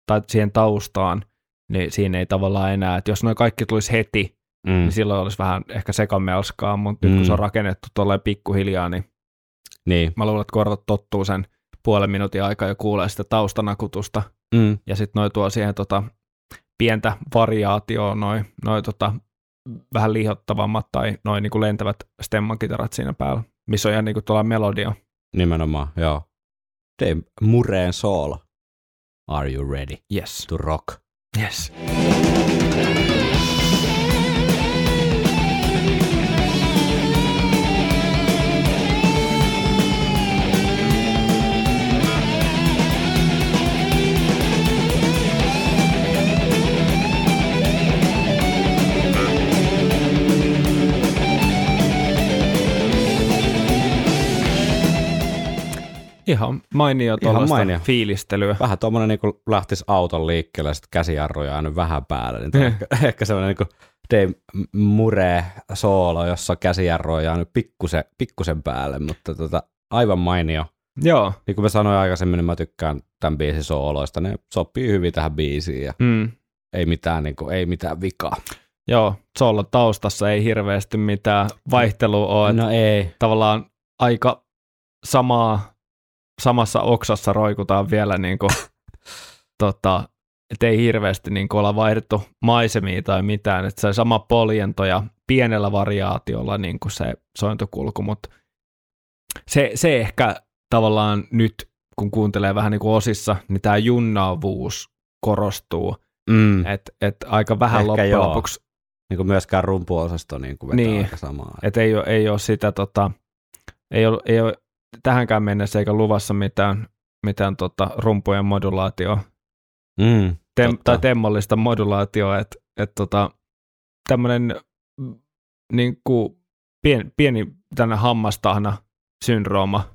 tai siihen taustaan, niin siinä ei tavallaan enää, että jos noin kaikki tulisi heti, Mm. niin silloin olisi vähän ehkä sekamelskaa, mutta nyt kun Mm. se on rakennettu tolleen pikkuhiljaa, niin Niin. mä luulen, että korvat tottuu sen puolen minuutin aikaa ja kuulee sitä taustanakutusta, Mm. ja sitten noi tuo siihen tota, pientä variaatioa, noi, noi tota, vähän lihottavammat tai noin niinku lentävät stemmakitarat siinä päällä, missä on ihan niinku tuolla melodia. Nimenomaan, joo. Dave Mureen soolo. Are you ready Yes. to rock? Yes. Ihan mainio tuollaista fiilistelyä. Vähän tuommoinen niin kuin lähtisi auton liikkeelle ja sitten käsijarruja jäänyt vähän päälle. Niin toi ehkä, ehkä semmoinen niin kuin Dave Mure soolo, jossa käsijarru on jäänyt pikkusen, pikkusen päälle, mutta tota, aivan mainio. Joo. Niin kuin mä sanoin aikaisemmin, niin mä tykkään tämän biisin sooloista. Ne sopii hyvin tähän biisiin ja Mm. ei mitään, niin kuin, ei mitään vikaa. Joo, Soolon taustassa ei hirveästi mitään vaihtelua ole. No ei. Tavallaan aika samaa, samassa oksassa roikutaan vielä, niin kuin, tota, et ei hirveästi niin kuin olla vaihdettu maisemia tai mitään. Et se sama poljento ja pienellä variaatiolla niin kuin se sointukulku, mutta se, se ehkä tavallaan nyt, kun kuuntelee vähän niin kuin osissa, niin tämä junnaavuus korostuu. Mm. Että et aika vähän Ehkä loppujen joo. lopuksi Niin kuin myöskään rumpuosasto niin kuin vetää Niin. aika samaa. Et ei ole, ei ole sitä, tota, ei ole, ei ole tähänkään mennessä eikä luvassa mitään, mitään tota, rumpujen modulaatio, Mm, tem, tai temmollista modulaatioa, että et, tota, tämmöinen niin kuin pien, pieni tänne hammastahna syndrooma,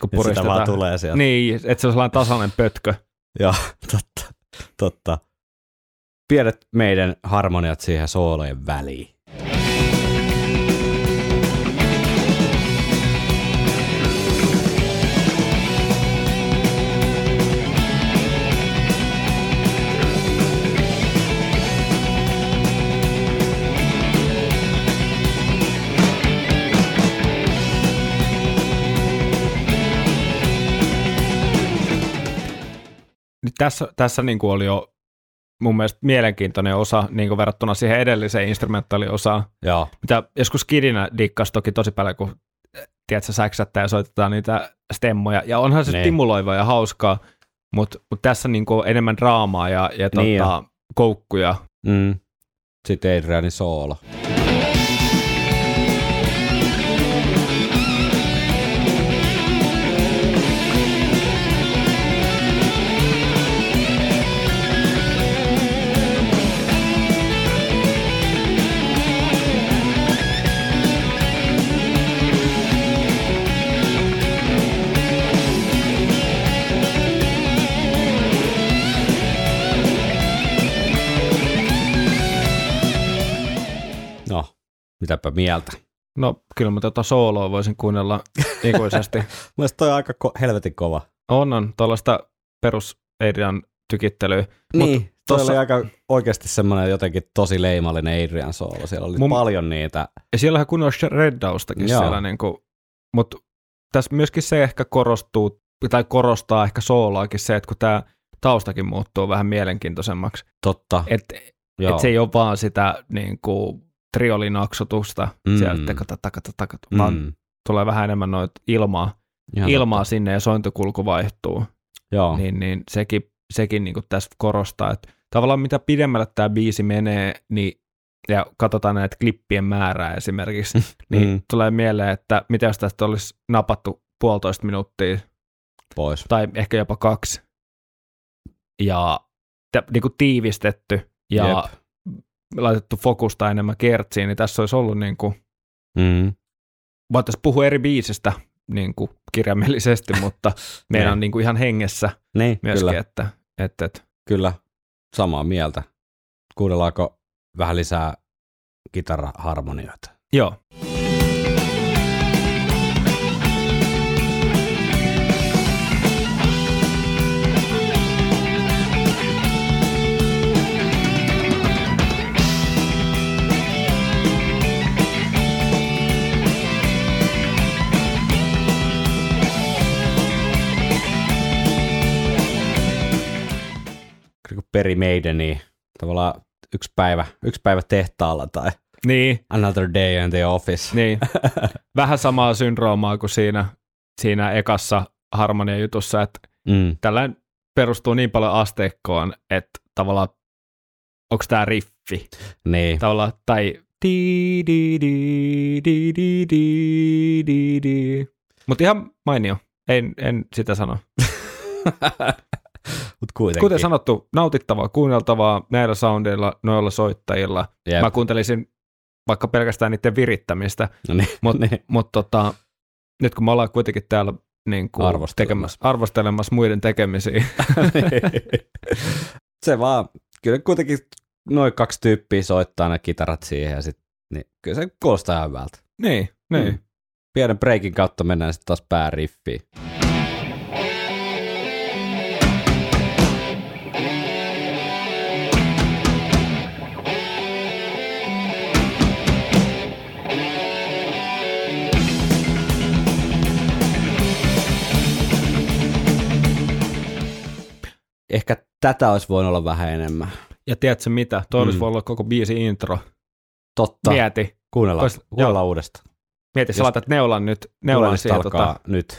kun Ja sitä vaan tulee sieltä. Niin, että se on sellainen tasainen pötkö. Joo, totta, totta. Pienet meidän harmoniat siihen soolojen väliin. Nyt tässä, tässä niin kuin oli jo mun mielestä mielenkiintoinen osa niin kuin verrattuna siihen edelliseen instrumentaaliosaan. Joo, Mitä joskus kidinä dikkas toki tosi paljon, kun tiedätkö, säksättää ja soitetaan niitä stemmoja. Ja onhan se Niin. stimuloiva ja hauskaa, mutta mut tässä niin kuin enemmän draamaa ja, ja Niin tota, koukkuja. mm. sitten Adrianin soolo. No, mitäpä mieltä. No kyllä mä tota sooloa voisin kuunnella ikuisesti. Mielestäni toi on aika ko- helvetin kova. on, on tuollaista perus Adrian tykittelyä. Niin, Mut tossa- oli aika oikeasti semmoinen jotenkin tosi leimallinen Adrian soolo. Siellä oli Mun- paljon niitä. Ja siellähän kunnon reddaustakin Joo. siellä, niin kuin, mutta tässä myöskin se ehkä korostuu, tai korostaa ehkä sooloakin se, että kun tämä taustakin muuttuu vähän mielenkiintoisemmaksi, Totta, että joo. et se ei ole vaan sitä niin kuin, triolinaksotusta Mm. mm. sieltä takata, takata, takata, mm. vaan mm. tulee vähän enemmän noita ilmaa, Ihan ilmaa totta. sinne ja sointukulku vaihtuu, Joo, niin, niin sekin, sekin niin tässä korostaa, että tavallaan mitä pidemmälle tämä biisi menee, niin ja katsotaan näitä klippien määrää esimerkiksi, niin Mm. mm. tulee mieleen, että mitä jos tästä olisi napattu puolitoista minuuttia pois. tai ehkä jopa kaksi ja tä, niin kuin tiivistetty ja Jep. Laitettu fokusta enemmän kertsiin, niin tässä olisi ollut niin kuin, Mm. voitaisiin puhua eri biisistä niin kuin kirjaimellisesti, mutta meidän Niin. on niin kuin ihan hengessä Niin, myöskin, kyllä, että, että, että kyllä, samaa mieltä. Kuunnellaanko vähän lisää kitaraharmonioita? joo. Kyllä kun Peri Maideni, tavallaan yksi päivä, yksi päivä tehtaalla tai Niin, Another Day in the Office. niin. Vähän samaa syndroomaa kuin siinä, siinä ekassa harmonia-jutussa, että Mm. tällainen perustuu niin paljon asteikkoon, että tavallaan onko tämä riffi Niin. tavallaan, tai di di di di di di di di. Mutta ihan mainio, en, en sitä sano. Mut kuitenkin. Kuten sanottu, nautittavaa, kuunneltavaa näillä soundeilla, noilla soittajilla. Jep. Mä kuuntelisin vaikka pelkästään niiden virittämistä, No niin, mutta niin. mut tota, nyt kun me ollaan kuitenkin täällä niin kuin Arvostelemassa. tekemässä, arvostelemassa muiden tekemisiä, se vaan, kyllä kuitenkin noin kaksi tyyppiä soittaa ne kitarat siihen ja sit, niin kyllä se kuulostaa ihan hyvältä. niin, niin. Mm. Pienen breikin kautta mennään sitten taas pääriffiin. Ehkä tätä olisi voinut olla vähän enemmän. Ja tiedätkö mitä? Toi mm. olisi voinut olla koko biisi intro. Totta. Mieti. Kuunnellaan, Ois- kuunnellaan uudestaan. Mieti, sä laitat neulan nyt, neulan siihen alkaa tota, nyt.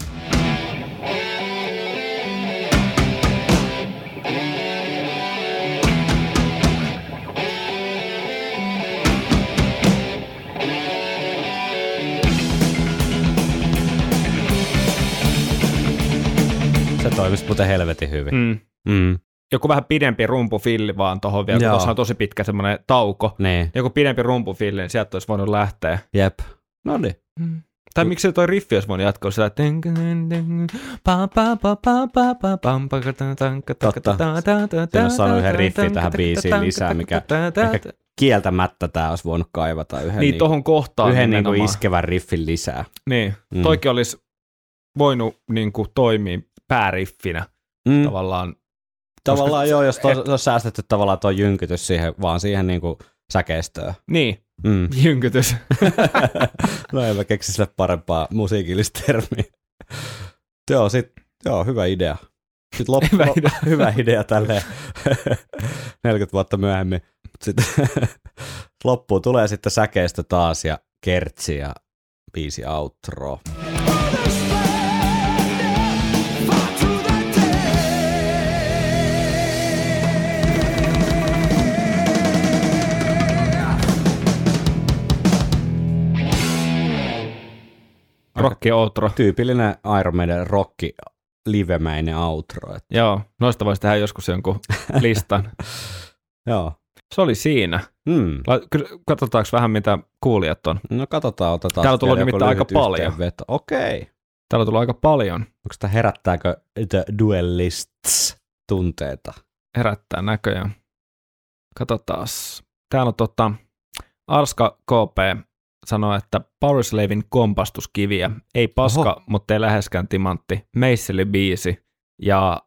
Se toimisi muuten helvetin hyvin. mm, Mm. joku vähän pidempi rumpufilli vaan tohon vielä, kun Joo. tuossa on tosi pitkä semmoinen tauko. Niin, Joku pidempi rumpufilli, niin sieltä olisi voinut lähteä. jep. No niin. Tai miksi toi riffi olisi voinut jatkoa sillä, että... Siinä olisi saanut yhden riffin tähän biisiin lisää, mikä ehkä Kieltämättä tämä olisi voinut kaivata yhden, Niin, tohon kohtaan yhden niin kuin iskevän riffin lisää. Niin, Mm. toikin olisi voinut niin kuin, toimia pääriffinä Mm. tavallaan. Tavallaan koska- joo, jos tuo, olisi säästetty tavallaan tuo jynkytys siihen, vaan siihen niin kuin säkeistöön. Niin, Mm. jynkytys. no en mä keksi sille parempaa musiikillista termiä. joo, sit, joo, hyvä idea. Sitten loppu, Hyvä idea. hyvä idea tälleen 40 vuotta myöhemmin. Sitten loppuun tulee sitten säkeistö taas ja kertsi ja biisi outro. Rokki outro. Tyypillinen Iron Maiden rocki livemäinen outro. Et, Joo, noista voisi tehdä joskus jonkun listan. joo. Se oli siinä. Hmm. Katsotaanko vähän, mitä kuulijat on. No katsotaan, otetaan. Täällä joku nimittäin aika paljon. Okei. Täällä on tullut aika paljon. Onko tämä herättääkö The Duelists tunteita? Herättää näköjään. Katsotaan. Täällä on tota, Arska KP sanoo, että Powerslavin kompastuskiviä. Ei paska, Oho. mutta ei läheskään timantti. Meisseli biisi ja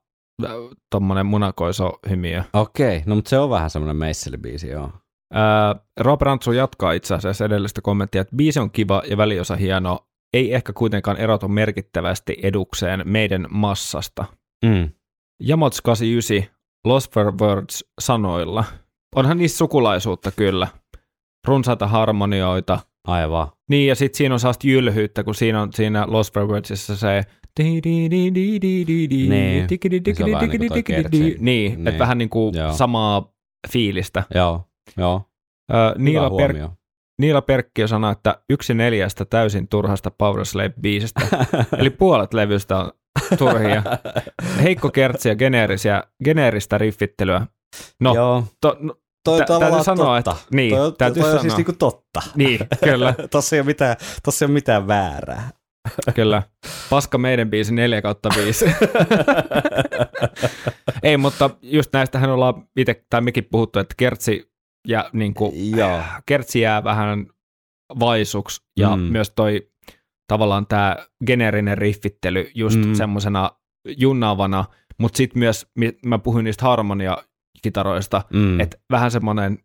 äh, tommonen munakoiso hymiö. Okei, no mutta se on vähän semmoinen meisselibiisi, joo. Ää, Rob Rantsu jatkaa itse asiassa edellistä kommenttia, että biisi on kiva ja väliosa hieno, ei ehkä kuitenkaan erotu merkittävästi edukseen meidän massasta. Mm. Jamots 89, Lost for Words sanoilla. Onhan niissä sukulaisuutta kyllä. Runsaita harmonioita. Aivan. Niin, ja sitten siinä on sellaista jylhyyttä, kun siinä on siinä Lost Wordsissa se Niin. On vähän niinku. Niin, että Niin. vähän niin kuin Joo. samaa fiilistä. Joo, joo. Niila, per. Niila Perkki sanoi, että yksi neljästä täysin turhasta Powerslave-biisistä, eli puolet levystä on turhia. Heikko kertsi ja geneerisiä, geneeristä riffittelyä. No, joo. to, no Toi tä- on täytyy sanoa, totta. että- niin, toi, on- täytyy toi on sanoa. siis niinku totta. niin, kyllä, tossa, ei ole mitään, tossa ei ole mitään väärää. kyllä. Paska meidän biisi 4 kautta 5. Ei, mutta just näistähän ollaan itse, tai mekin puhuttu, että kertsi, ja niin kuin, Joo. kertsi jää vähän vaisuksi, ja Mm. myös toi tavallaan tämä geneerinen riffittely just Mm. mm. semmoisena junnaavana, mutta sitten myös, mä puhuin niistä harmoniakitaroista, Mm. mm. että vähän semmoinen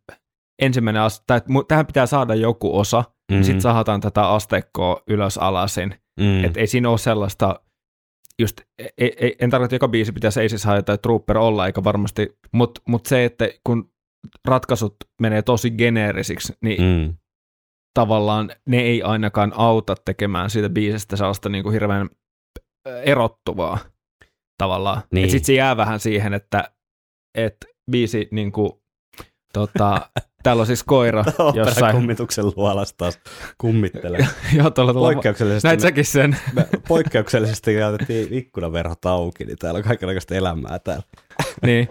ensimmäinen, as- tai tähän pitää saada joku osa, mm. mm. sitten sahataan tätä asteikkoa ylös alasin, mm. että ei siinä ole sellaista, just, ei, ei, en tarkoita, että joka biisi pitäisi Aces High tai Trooper olla, eikä varmasti, mutta mut se, että kun ratkaisut menee tosi geneerisiksi, niin mm. Tavallaan ne ei ainakaan auta tekemään siitä biisistä sellaista niin kuin hirveän erottuvaa. tavallaan. Niin. Niin. Sitten se jää vähän siihen, että, että biisi niin kuin, tota, täällä on siis koira jossain. kummituksen luolasta taas kummittelee. Joo, tuolla, tuolla, Poikkeuksellisesti, näit säkin sen. me, poikkeuksellisesti jätettiin ikkunaverhot auki, niin täällä on kaikenlaista elämää täällä. niin,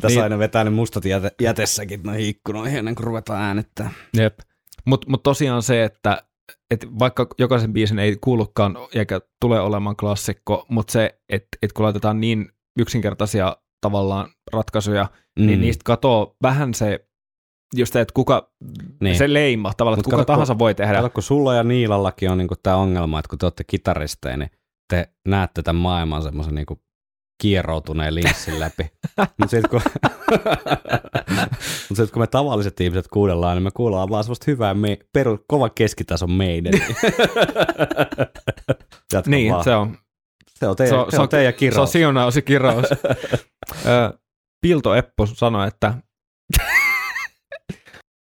Tässä Niin. aina vetää ne mustat jäte, jätessäkin noihin ikkunoihin ennen kuin ruvetaan äänittää. jep. Mutta mut tosiaan se, että et vaikka jokaisen biisin ei kuulukaan eikä tule olemaan klassikko, mutta se, että et kun laitetaan niin yksinkertaisia tavallaan ratkaisuja, mm. niin niistä katoo vähän se, just se, että kuka, Niin. niin. se leima tavallaan, Mut että kuka kato, kun- tahansa voi tehdä. Kato, kun sulla ja Niilallakin on niinku tämä ongelma, että kun te olette kitaristeja, niin te näette tämän maailman semmoisen niinku kieroutuneen linssin läpi. Mutta sitten kun, Mut sit, kun me tavalliset ihmiset kuunnellaan, niin me kuullaan vaan semmoista hyvää, me, peru, kova keskitason meidän. Niin, vaan. se on, se on teidän, se on, se on teidän Se on kirous. siunaus kirous. Pilto Eppu sanoi, että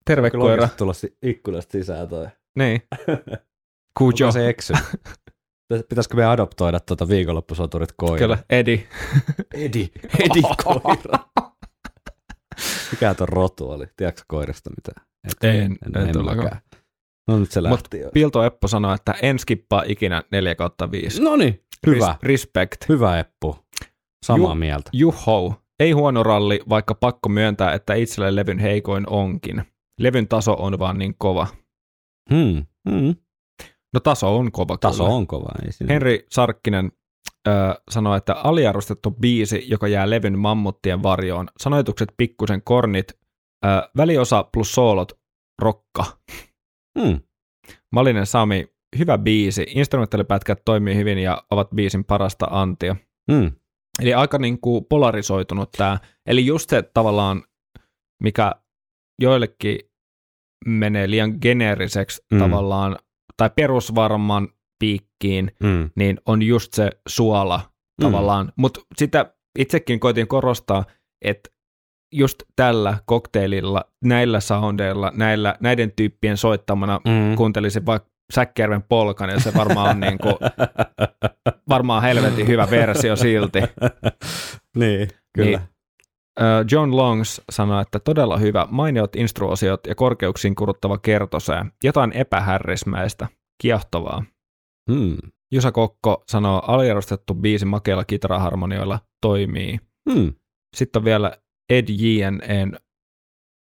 terve Kyllä koira. oikeasti tulla ikkunasta sisään toi. Niin. Kujo. Se eksy? Pitäisikö me adoptoida tuota viikonloppusoturit koira? Kyllä, Edi. Edi. Edi koira. Mikä tuon rotu oli? Tiedätkö koirasta mitään? Et, En, en, en en. No nyt se Mut lähti jo. Pilto Eppu sanoi, että en skippaa ikinä 4 kautta 5. No niin, hyvä. Res- respect. Hyvä Eppu. Samaa Ju- mieltä. Juho. Ei huono ralli, vaikka pakko myöntää, että itselle levyn heikoin onkin. Levyn taso on vaan niin kova. Hmm. Hmm. No taso on kova. Taso kyllä. on kova. Ei siinä. Henri Sarkkinen ö, sanoi, että aliarvostettu biisi, joka jää levyn mammuttien varjoon. Sanoitukset pikkusen kornit, ö, väliosa plus soolot, rokka. Hmm. Malinen Sami, hyvä biisi. Instrumentaalipätkät toimii hyvin ja ovat biisin parasta antia. Hmm. Eli aika niin kuin polarisoitunut tämä. Eli just se tavallaan, mikä joillekin menee liian geneeriseksi Mm. mm. tavallaan, tai perusvarman piikkiin, Hmm. niin on just se suola Mm. tavallaan. Mutta sitä itsekin koitin korostaa, että just tällä kokteililla, näillä soundeilla, näillä, näiden tyyppien soittamana Hmm. kuuntelisin vaikka Säkkijärven polkan, ja se varmaan on niin kuin, varmaan helvetin hyvä versio silti. niin, kyllä. Niin. John Longs sanoi, että todella hyvä, mainiot instruosiot ja korkeuksiin kuruttava kertosää, jotain epähärrismäistä, kiehtovaa. Hmm. Jusa Kokko sanoo, aliarvostettu biisi makeilla kitaraharmonioilla toimii. Hmm. Sitten on vielä Ed J.N.N.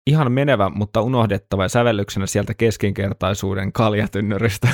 Ihan menevä, mutta unohdettava ja sävellyksenä sieltä keskinkertaisuuden kaljatynnyristä.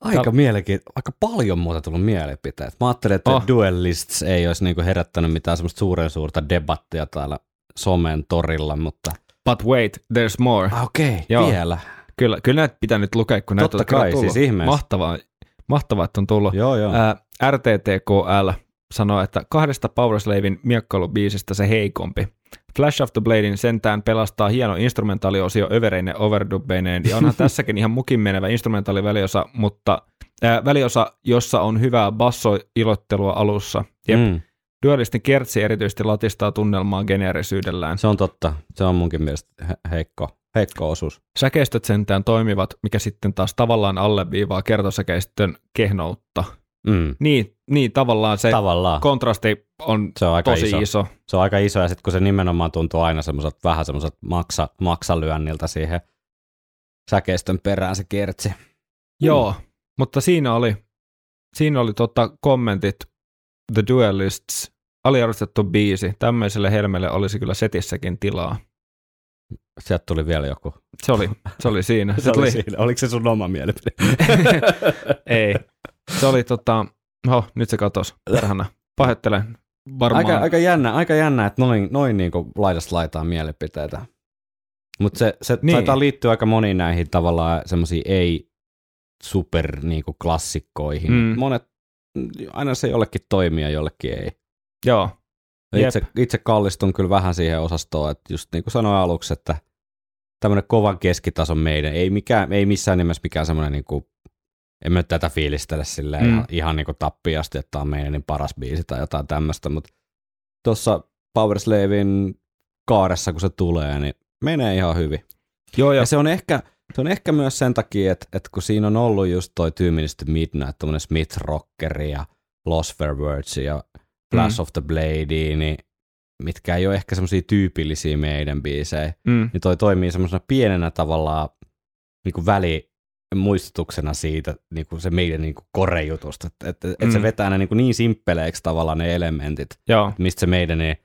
Aika mielenkiintoista. Aika paljon muuta tullut mielipiteet. Mä ajattelin, että oh. Duelists ei olisi niinku herättänyt mitään semmoista suuren suurta debattia täällä somen torilla, mutta But wait, there's more. ah, okei, okay, Joo. vielä. Kyllä, kyllä näitä pitää nyt lukea, kun näitä Totta on kai, tullut. siis ihmeessä. Mahtavaa, mahtavaa, että on tullut. Joo, joo. Ää, RTTKL sanoo, että kahdesta Powerslavin miekkailubiisistä se heikompi. Flash of the Bladein sentään pelastaa hieno instrumentaaliosio övereinen overdubbeineen, ja onhan tässäkin ihan mukin menevä instrumentaaliväliosa, mutta ää, väliosa, jossa on hyvää bassoilottelua alussa. Jep, mm. Dualistin kertsi erityisesti latistaa tunnelmaa geneerisyydellään. se on totta. Se on munkin mielestä he- heikko, heikko osuus. Säkeistöt sentään toimivat, mikä sitten taas tavallaan alleviivaa kertosäkeistön kehnoutta. Mm, Niin, niin tavallaan se tavallaan. kontrasti on se on aika tosi iso. iso. Se on aika iso, ja sitten kun se nimenomaan tuntuu aina semmoiset vähän semmoiset maksa, maksalyönniltä siihen säkeistön perään se kertsi. Joo, mutta siinä oli, siinä oli tota kommentit The Duelists, aliarvostettu biisi. Tämmöiselle helmelle olisi kyllä setissäkin tilaa. Sieltä tuli vielä joku. Se oli, se oli siinä. Se oli tuli, siinä. Oliko se sun oma mielipide? Ei. Se oli tota, oho, nyt se katos. Perhana. Pahoittelen. Varmaan. Aika, aika, jännä, aika jännä, että noin, noin niin kuin laidasta laitaan mielipiteitä. Mutta se, se niin. Taitaa liittyä aika moniin näihin tavallaan semmoisiin ei super niin kuin klassikkoihin. Mm. Monet, aina se jollekin toimii ja jollekin ei. Joo. Jep. Itse, itse kallistun kyllä vähän siihen osastoon, että just niin kuin sanoin aluksi, että tämmöinen kovan keskitason meidän, ei, mikään, ei missään nimessä mikään semmoinen, niin kuin, en mä nyt tätä fiilistele silleen Mm. ihan, ihan niin tappiasti, että tämä on meidän niin paras biisi tai jotain tämmöistä, mutta tuossa Powerslavin kaaressa, kun se tulee, niin menee ihan hyvin. Joo, Ja, ja se on ehkä, se on ehkä myös sen takia, että, että kun siinä on ollut just toi to Midnight, tommonen Smith Rockeri ja Lost for Words ja Flash Mm. of the Blade, niin mitkä ei ole ehkä semmoisia tyypillisiä meidän biisejä, Mm. niin toi toimii semmoisena pienenä tavallaan niin kuin välimuistutuksena siitä niin kuin se meidän niin kuin korejutusta, että, että, että se Mm. vetää ne niin, kuin niin simppeleiksi tavallaan ne elementit, Joo. mistä se meidän ne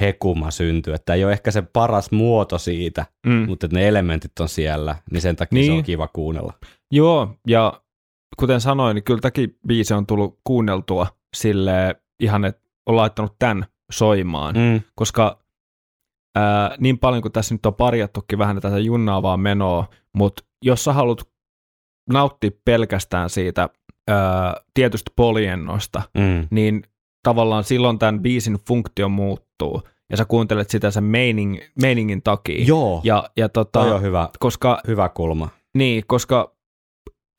hekuma syntyy, että ei ole ehkä se paras muoto siitä, Mm. mutta että ne elementit on siellä, niin sen takia niin. se Niin. on kiva kuunnella. Joo, ja kuten sanoin, niin kyllä tämäkin biisi on tullut kuunneltua sille ihan, että on laittanut tämän soimaan, Mm. koska ää, niin paljon kuin tässä nyt on parjattukin vähän tätä junnaavaa menoa, mutta jos sä haluat nauttia pelkästään siitä ää, tietystä poliennosta, Mm. niin tavallaan silloin tämän biisin funktio muuttuu, ja sä kuuntelet sitä sen meining, meiningin takia. Joo, ja, Ja, tota, toi on hyvä, koska hyvä kulma. niin, koska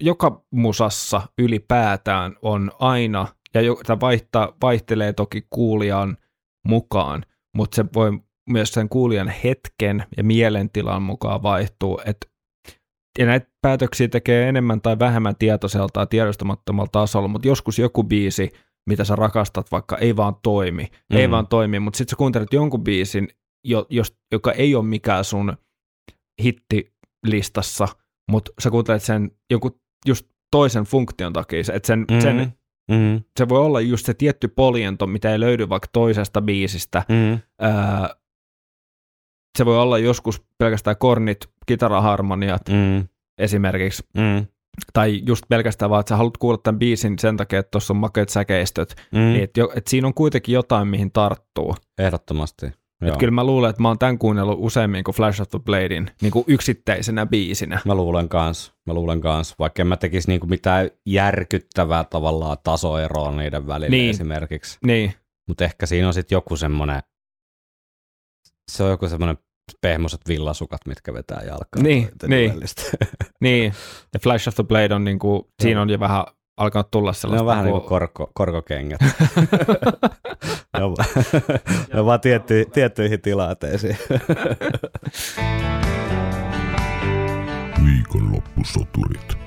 joka musassa ylipäätään on aina, ja jo- tämä vaihtaa, vaihtelee toki kuulijan mukaan, mutta se voi myös sen kuulijan hetken ja mielentilan mukaan vaihtuu. Et, ja näitä päätöksiä tekee enemmän tai vähemmän tietoiselta tai tiedostamattomalla tasolla, mutta joskus joku biisi, mitä sä rakastat, vaikka ei vaan toimi, mm. ei vaan toimi, mutta sitten sä kuuntelet jonkun biisin, jo, jos, joka ei ole mikään sun hittilistassa, mutta sä kuuntelet sen joku just toisen funktion takia, että sen, mm-hmm. sen, mm. se voi olla just se tietty poljento, mitä ei löydy vaikka toisesta biisistä. Mm. Ää, se voi olla joskus pelkästään kornit, kitaraharmoniat Mm. esimerkiksi, Mm. tai just pelkästään vaan, että sä haluat kuulla tämän biisin sen takia, että tuossa on makeat säkeistöt, Mm. niin että et siinä on kuitenkin jotain, mihin tarttuu. Ehdottomasti. Et Joo. kyllä mä luulen, että mä oon tämän kuunnellut useammin kuin Flash of the Bladein niin kuin yksittäisenä biisinä. Mä luulen kans, mä luulen kans, vaikka en mä tekisi niinku mitään järkyttävää tavallaan tasoeroa niiden välillä Niin. esimerkiksi. Niin, Mutta ehkä siinä on sitten joku semmonen, se on joku semmonen pehmoset villasukat, mitkä vetää jalkaan. Niin, niin. niin. Ja Flash of the Blade on niin kuin, siinä on jo vähän alkanut tulla ne sellaista. on vähän niin kuin kuin- korko, korkokengät. ne on, ne on vaan tietty, tiettyihin tilanteisiin. Viikonloppusoturit.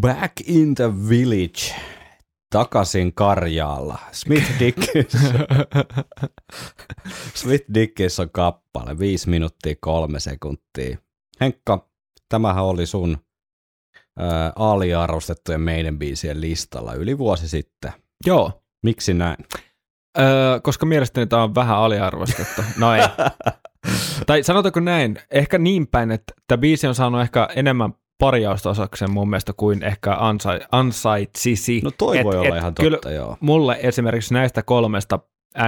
Back in the village. Takaisin Karjaalla. Smith Dickinson. Smith Dickinson kappale. 5 minuuttia 3 sekuntia. Henkka, tämähän oli sun ää, aliarvostettujen meidän biisien listalla yli vuosi sitten. Joo, Miksi näin? öö, koska mielestäni tämä on vähän aliarvostettu. No ei. tai sanotaanko näin, ehkä niin päin, että tämä biisi on saanut ehkä enemmän parjausta osakseen mun mielestä kuin ehkä ansai, ansaitsisi. No toi Et- voi olla et ihan kyllä totta, joo. Mulle esimerkiksi näistä kolmesta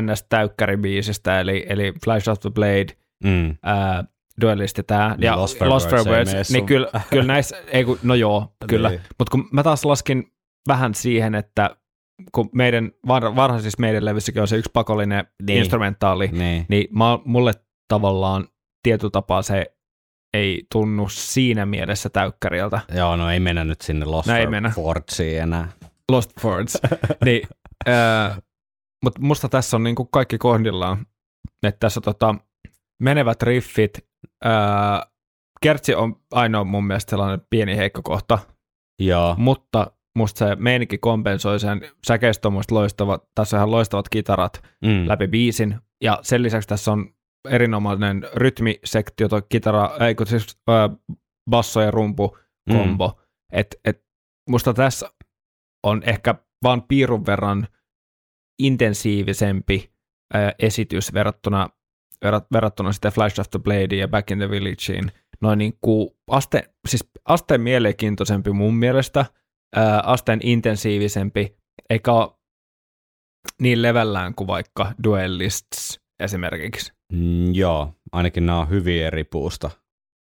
NS-täykkäribiisistä, eli, eli Flash of the Blade, Mm. ää, Duellisti tää, Niin ja Lost for Lost Words Words, niin kyllä, kyllä näissä, ei kun, no joo, kyllä. Niin. Mutta kun mä taas laskin vähän siihen, että kun meidän var, varhaisissa meidän levyssäkin on se yksi pakollinen niin. instrumentaali, Niin. niin mä, mulle tavallaan tietyllä tapaa se ei tunnu siinä mielessä täykkäriltä. Joo, no ei mennä nyt sinne Lost No ei for mennä. Fortsiin enää. Lost Fords. niin, äh, mutta musta tässä on niinku kaikki kohdillaan. Että tässä tota, menevät riffit. Äh, Kertsi on ainoa mun mielestä sellainen pieni heikko kohta, Joo. mutta musta se meininki kompensoi sen. Säkeistö on musta loistava, tässä on ihan loistavat kitarat Mm. läpi biisin. Ja sen lisäksi tässä on erinomainen rytmisektio, toi kitara, ei kun siis äh, basso ja rumpu kombo. Mm. Et, et musta tässä on ehkä vaan piirun verran intensiivisempi ää, esitys verrattuna, verrat, verrattuna sitten Flash of the Blade ja Back in the Villageen. Noin niin kuin aste, siis asteen mielenkiintoisempi mun mielestä, ää, asteen intensiivisempi, eikä niin levellään kuin vaikka Duellists esimerkiksi. Mm, joo, ainakin nämä on hyvin eri puusta.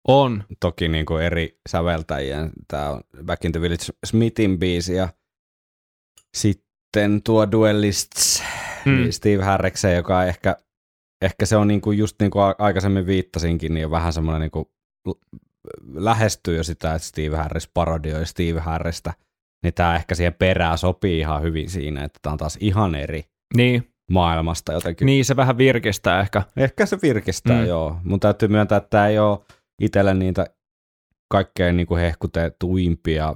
On, Toki niin kuin eri säveltäjiä. Tämä on Back in the Village Smithin biisi ja sitten tuo Duellists, Mm. mm. Steve Harriksen, joka ehkä, ehkä se on niin kuin just niin kuin aikaisemmin viittasinkin, niin vähän semmoinen niin kuin lähestyy jo sitä, että Steve Harris parodioi Steve Harrista. Niin tämä ehkä siihen perään sopii ihan hyvin siinä, että tämä on taas ihan eri niin, maailmasta jotenkin. niin se vähän virkistää ehkä. Ehkä se virkistää, Mm. joo. Mun täytyy myöntää, että tämä ei ole itselle niitä kaikkein niin kuin hehkutetuimpia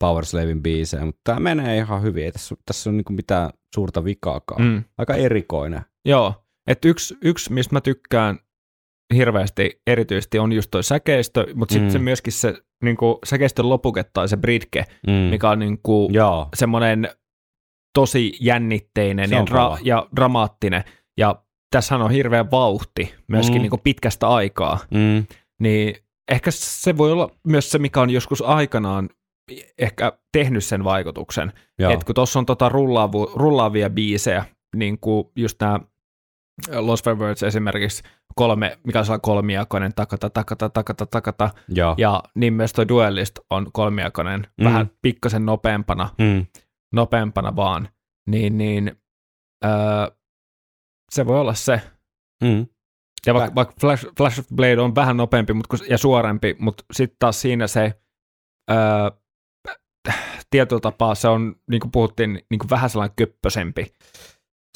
Powerslavin biisejä, mutta tämä menee ihan hyvin. Ei tässä, tässä on niinku mitään suurta vikaakaan. Mm. Aika erikoinen. Joo, että yksi, yksi, mistä mä tykkään hirveästi erityisesti on just toi säkeistö, mutta sitten Mm. se myöskin se niinku, säkeistön lopuke tai se bridge, Mm. mikä on niinku, Joo, semmoinen tosi jännitteinen ja, dra- ja dramaattinen. Ja tässähän on hirveä vauhti myöskin Mm. niinku pitkästä aikaa. mm. Niin ehkä se voi olla myös se, mikä on joskus aikanaan ehkä tehnyt sen vaikutuksen. Joo. Et kun tuossa on tota rullaavu, rullaavia biisejä, niin kuin just nämä Lost for Words esimerkiksi, kolme, mikä on kolmiakoinen, takata, takata, takata, takata, Joo. ja niin myös toi Duellist on kolmiakoinen, mm. vähän pikkasen nopeampana, Mm. Nopeampana vaan, niin, niin öö, se voi olla se. Mm. Ja vaikka, vaikka Flash, Flash of Blade on vähän nopeampi mut, ja suorempi, mutta sitten taas siinä se öö, tietyllä tapaa se on, niin kuin puhuttiin, niin kuin vähän sellainen köppösempi.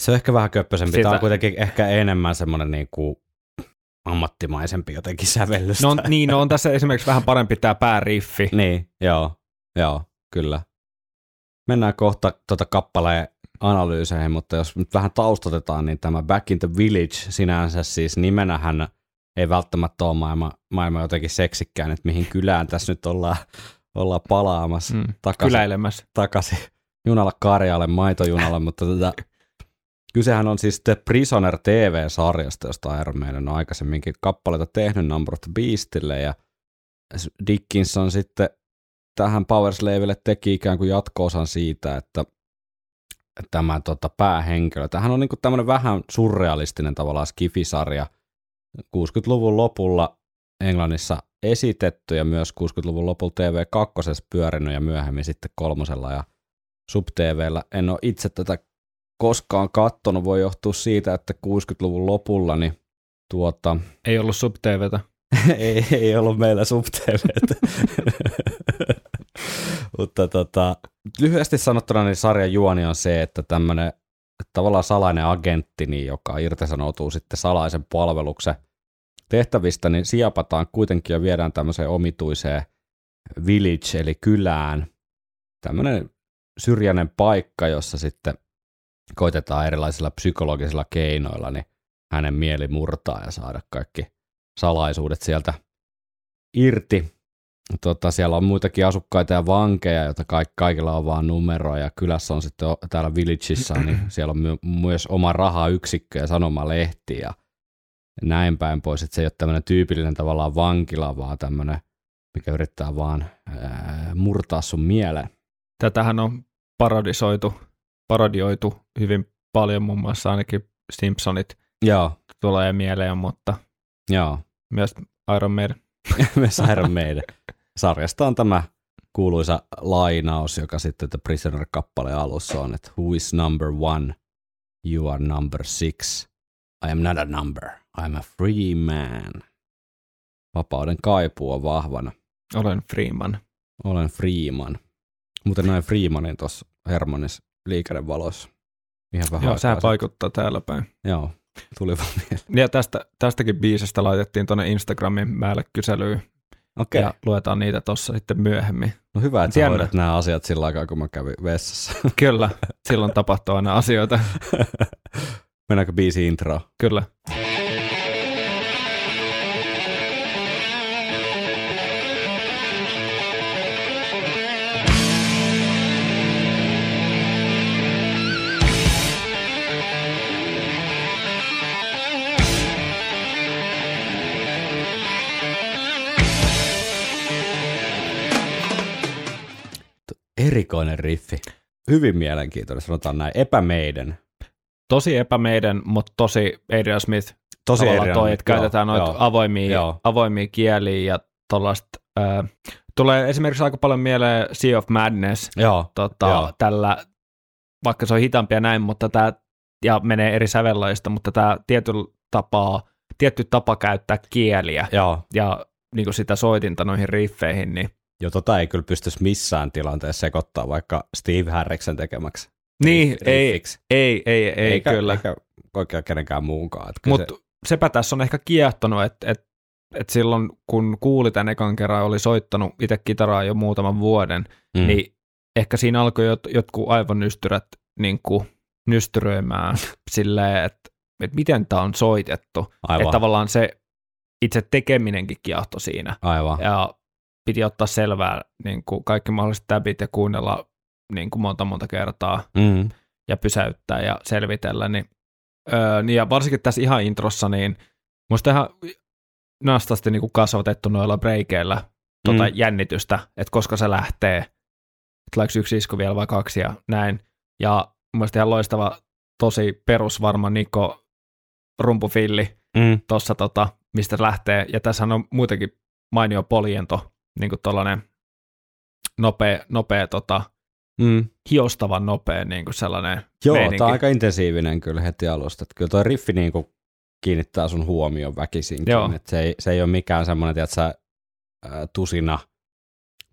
Se on ehkä vähän köppösempi. Tämä on Sitä- kuitenkin ehkä enemmän semmoinen niinku ammattimaisempi jotenkin sävellys. No niin, no on tässä esimerkiksi vähän parempi tämä pääriffi. Niin, joo, joo, kyllä. Mennään kohta tuota kappaleen analyyseihin, mutta jos nyt vähän taustatetaan, niin tämä Back in the Village sinänsä siis nimenähän ei välttämättä ole maailma, maailma jotenkin seksikkään, että mihin kylään tässä nyt ollaan, ollaan palaamassa Mm, takaisin, kyläilemässä. takaisin junalla Karjaalle, maitojunalle, mutta tota, kysehän on siis The Prisoner TV-sarjasta, josta Iron Maiden on aikaisemminkin kappaleita tehnyt Number of the Beastille, ja Dickinson sitten tähän Powerslavelle teki ikään kuin jatko-osan siitä, että tämä tota, päähenkilö, tämähän on niinku tämmöinen vähän surrealistinen tavallaan skifisarja, 60-luvun lopulla Englannissa esitetty ja myös 60-luvun lopulla TV2 pyörinyt ja myöhemmin sitten kolmosella ja sub-TVllä. En ole itse tätä koskaan kattonut, voi johtua siitä, että 60-luvun lopulla niin tuota, Ei ollut sub-TVtä. ei, ei ollut meillä sub Mutta tota, lyhyesti sanottuna niin sarjan juoni on se, että tämmöinen tavallaan salainen agentti, niin joka irtisanoutuu sitten salaisen palveluksen tehtävistä, niin siapataan kuitenkin ja viedään tämmöiseen omituiseen village, eli kylään. Tämmöinen syrjäinen paikka, jossa sitten koitetaan erilaisilla psykologisilla keinoilla niin hänen mieli murtaa ja saada kaikki salaisuudet sieltä irti. Tota, siellä on muitakin asukkaita ja vankeja, joita kaik- kaikilla on vaan numeroja. Ja kylässä on sitten o- täällä Villageissa, niin siellä on my- myös oma rahayksikkö ja sanomalehti ja näin päin pois. Että se ei ole tämmöinen tyypillinen tavallaan vankila, vaan tämmöinen, mikä yrittää vaan ää, murtaa sun mielen. Tätähän on parodisoitu, parodioitu hyvin paljon, muun muassa ainakin Simpsonit Joo, tulee mieleen, mutta joo. myös Iron Maiden. myös Iron Maiden. Sarjasta on tämä kuuluisa lainaus, joka sitten The Prisoner-kappaleen alussa on, että Who is number one? You are number six. I am not a number. I am a free man. Vapauden kaipuu on vahvana. Olen Freeman. Olen Freeman. Muuten näin Freemanin tuossa Hermanis liikennevaloissa. Ihan vähän Joo, sitten. vaikuttaa täällä päin. Joo, tuli vaan mieleen. Ja tästä, tästäkin biisestä laitettiin tuonne Instagramin määlle kyselyyn Okei, ja luetaan niitä tuossa sitten myöhemmin. no hyvä, että sä Jännä. hoidat nämä asiat sillä aikaa, kun mä kävin vessassa. Kyllä, silloin tapahtuu aina asioita. Mennäänkö biisi intro? Kyllä. Erikoinen riffi. Hyvin mielenkiintoinen, sanotaan näin. Epämeiden. Tosi epämeiden, mutta tosi Adrian Smith. Tosi erilainen. toi, että käytetään Joo, noita joo. avoimia, Joo. avoimia kieliä ja tuollaista. Äh, tulee esimerkiksi aika paljon mieleen Sea of Madness Joo, tota, Joo. tällä, vaikka se on hitaampi ja näin, mutta tämä, ja menee eri sävellajista, mutta tämä tietyllä tapaa, tietty tapa käyttää kieliä joo. ja niin kuin sitä soitinta noihin riffeihin, niin Jo tota ei kyllä pystyisi missään tilanteessa sekoittaa vaikka Steve Harriksen tekemäksi. Niin, ei, ei, ei, ei eikä, kyllä. Eikä oikein kenenkään muunkaan. Mutta sepä tässä on ehkä kiehtonut, että et, et silloin kun kuuli tämän ekan kerran, oli soittanut itse kitaraa jo muutaman vuoden, se, mm. niin ehkä siinä alkoi jot, jotkut aivonystyrät niin kuin nystyröimään silleen, että, että miten tämä on soitettu. Aivan. Että tavallaan se itse tekeminenkin kiehtoi siinä. Aivan. Ja piti ottaa selvää niin kuin kaikki mahdolliset täbit ja kuunnella niin kuin monta monta kertaa Mm. ja pysäyttää ja selvitellä. Niin, öö, niin ja varsinkin tässä ihan introssa, niin musta ihan nastasti niin kuin kasvatettu noilla breikeillä tota Mm. jännitystä, että koska se lähtee, tuleeko yksi isku vielä vai kaksi ja näin. Ja mun ihan loistava, tosi perusvarma Niko rumpufilli Mm. tuossa, tota, mistä lähtee. Ja tässä on muutenkin mainio poliento, niin kuin tuollainen nopea, nopea tota, Mm. hiostavan nopea niin kuin sellainen Joo, meininki. tämä on aika intensiivinen kyllä heti alusta. Että kyllä tuo riffi niin kuin kiinnittää sun huomioon väkisinkin. Joo. Et se, ei, se ei ole mikään semmoinen, sä, tusina,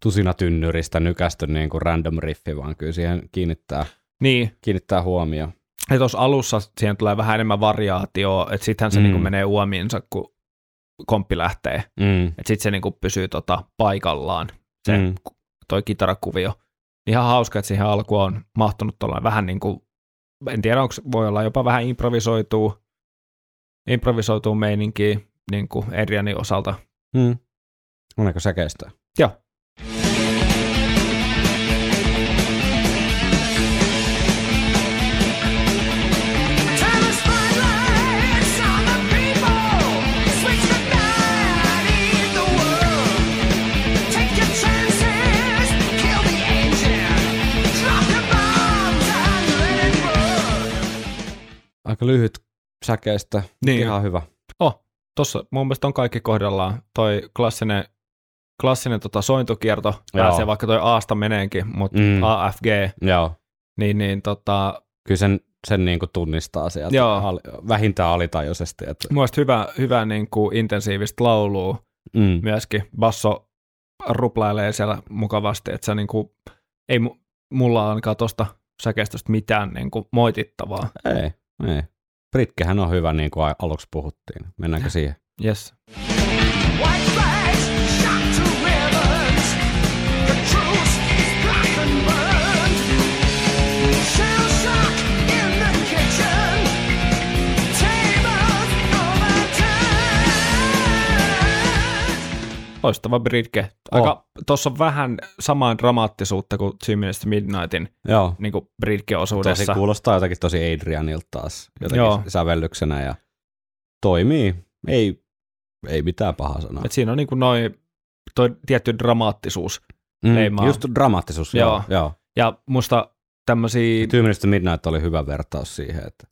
tusina tynnyristä nykästy niin kuin random riffi, vaan kyllä siihen kiinnittää, Niin, kiinnittää huomioon. ja tuossa alussa siihen tulee vähän enemmän variaatioa, että sittenhän se Mm. mm. niin kuin menee uomiinsa, kun komppi lähtee. Mm. Että sitten se niin kuin pysyy tota paikallaan, se Mm. toi kitarakuvio. Ihan hauska, että siihen alkuun on mahtunut tuollainen vähän niin kuin, en tiedä, onko voi olla jopa vähän improvisoituu, improvisoituu meininkiä niin kuin Adrianin osalta. Mm. Onko se kestää? Joo. Aika lyhyt säkeistä, Niin. ihan hyvä. Oh, tossa mun mielestä on kaikki kohdallaan. Toi klassinen, klassinen tota sointukierto Joo. pääsee vaikka toi Aasta meneenkin, mutta Mm. AFG, Joo. niin, niin tota, Kyllä sen, sen niin kuin tunnistaa sieltä Joo. al, vähintään alitajuisesti. Että, mun mielestä hyvä, hyvä niin kuin intensiivistä laulua mm. myöskin. Basso ruplailee siellä mukavasti, että se niin kuin, ei mu- mulla ainakaan tosta säkeistöstä mitään niin kuin moitittavaa. Ei, ei. Britkehän on hyvä, niin kuin aluksi puhuttiin. Mennäänkö siihen? Yes. White Loistava Britke. Aika, Tuossa on vähän samaa dramaattisuutta kuin Two Minutes Midnightin Joo. niin kuin Tosi Britke-osuudessa. kuulostaa jotakin tosi Adrianilta taas, jotenkin Joo. sävellyksenä ja toimii. Ei, ei mitään pahaa sanaa. Et siinä on niin kuin noin, toi tietty dramaattisuus. leimaa. Just dramaattisuus, joo. Joo. joo. Ja musta tämmöisiä... Two Minutes Midnight oli hyvä vertaus siihen, että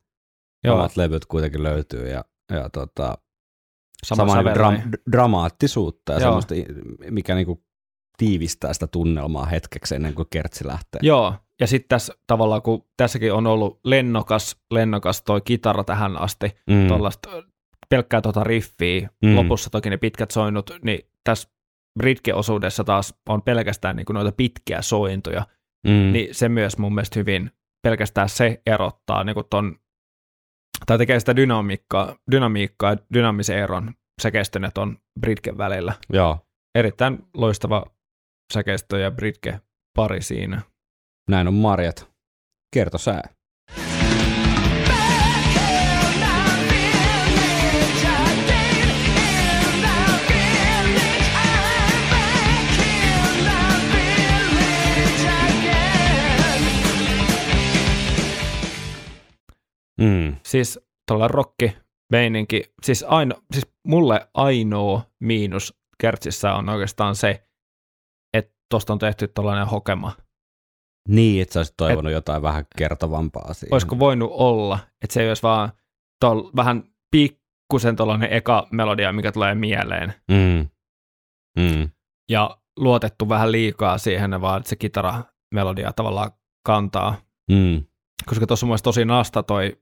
Joo, omat levyt kuitenkin löytyy ja, ja tota, sama samaa sävel, dram, dramaattisuutta ja Joo. semmoista, mikä niinku tiivistää sitä tunnelmaa hetkeksi ennen kuin kertsi lähtee. Joo, ja sitten tässä tavallaan, kun tässäkin on ollut lennokas, lennokas toi kitara tähän asti, Mm. tuollaista pelkkää tota riffiä, Mm. lopussa toki ne pitkät soinnut, niin tässä Britke-osuudessa taas on pelkästään niin noita pitkiä sointuja, mm. mm. niin se myös mun mielestä hyvin, pelkästään se erottaa niin ton, tai tekee sitä dynamiikkaa, dynamiikkaa ja dynaamisen eron säkeistön ja ton Britken välillä. Joo, Erittäin loistava säkeistö ja Britke pari siinä. näin on Marjat. Kerto sää. Mm. Siis tuolla rokki meininki, siis, aino, siis mulle ainoa miinus kertsissä on oikeastaan se, että tuosta on tehty tällainen hokema. Niin, että sä olisit toivonut Et, jotain vähän kertovampaa siihen. Olisiko voinut olla, että se ei olisi vaan tol, vähän pikkusen tuollainen eka melodia, mikä tulee mieleen, Mm. Mm. ja luotettu vähän liikaa siihen, vaan että se kitaramelodia tavallaan kantaa. Mm. Koska tuossa on tosi nasta toi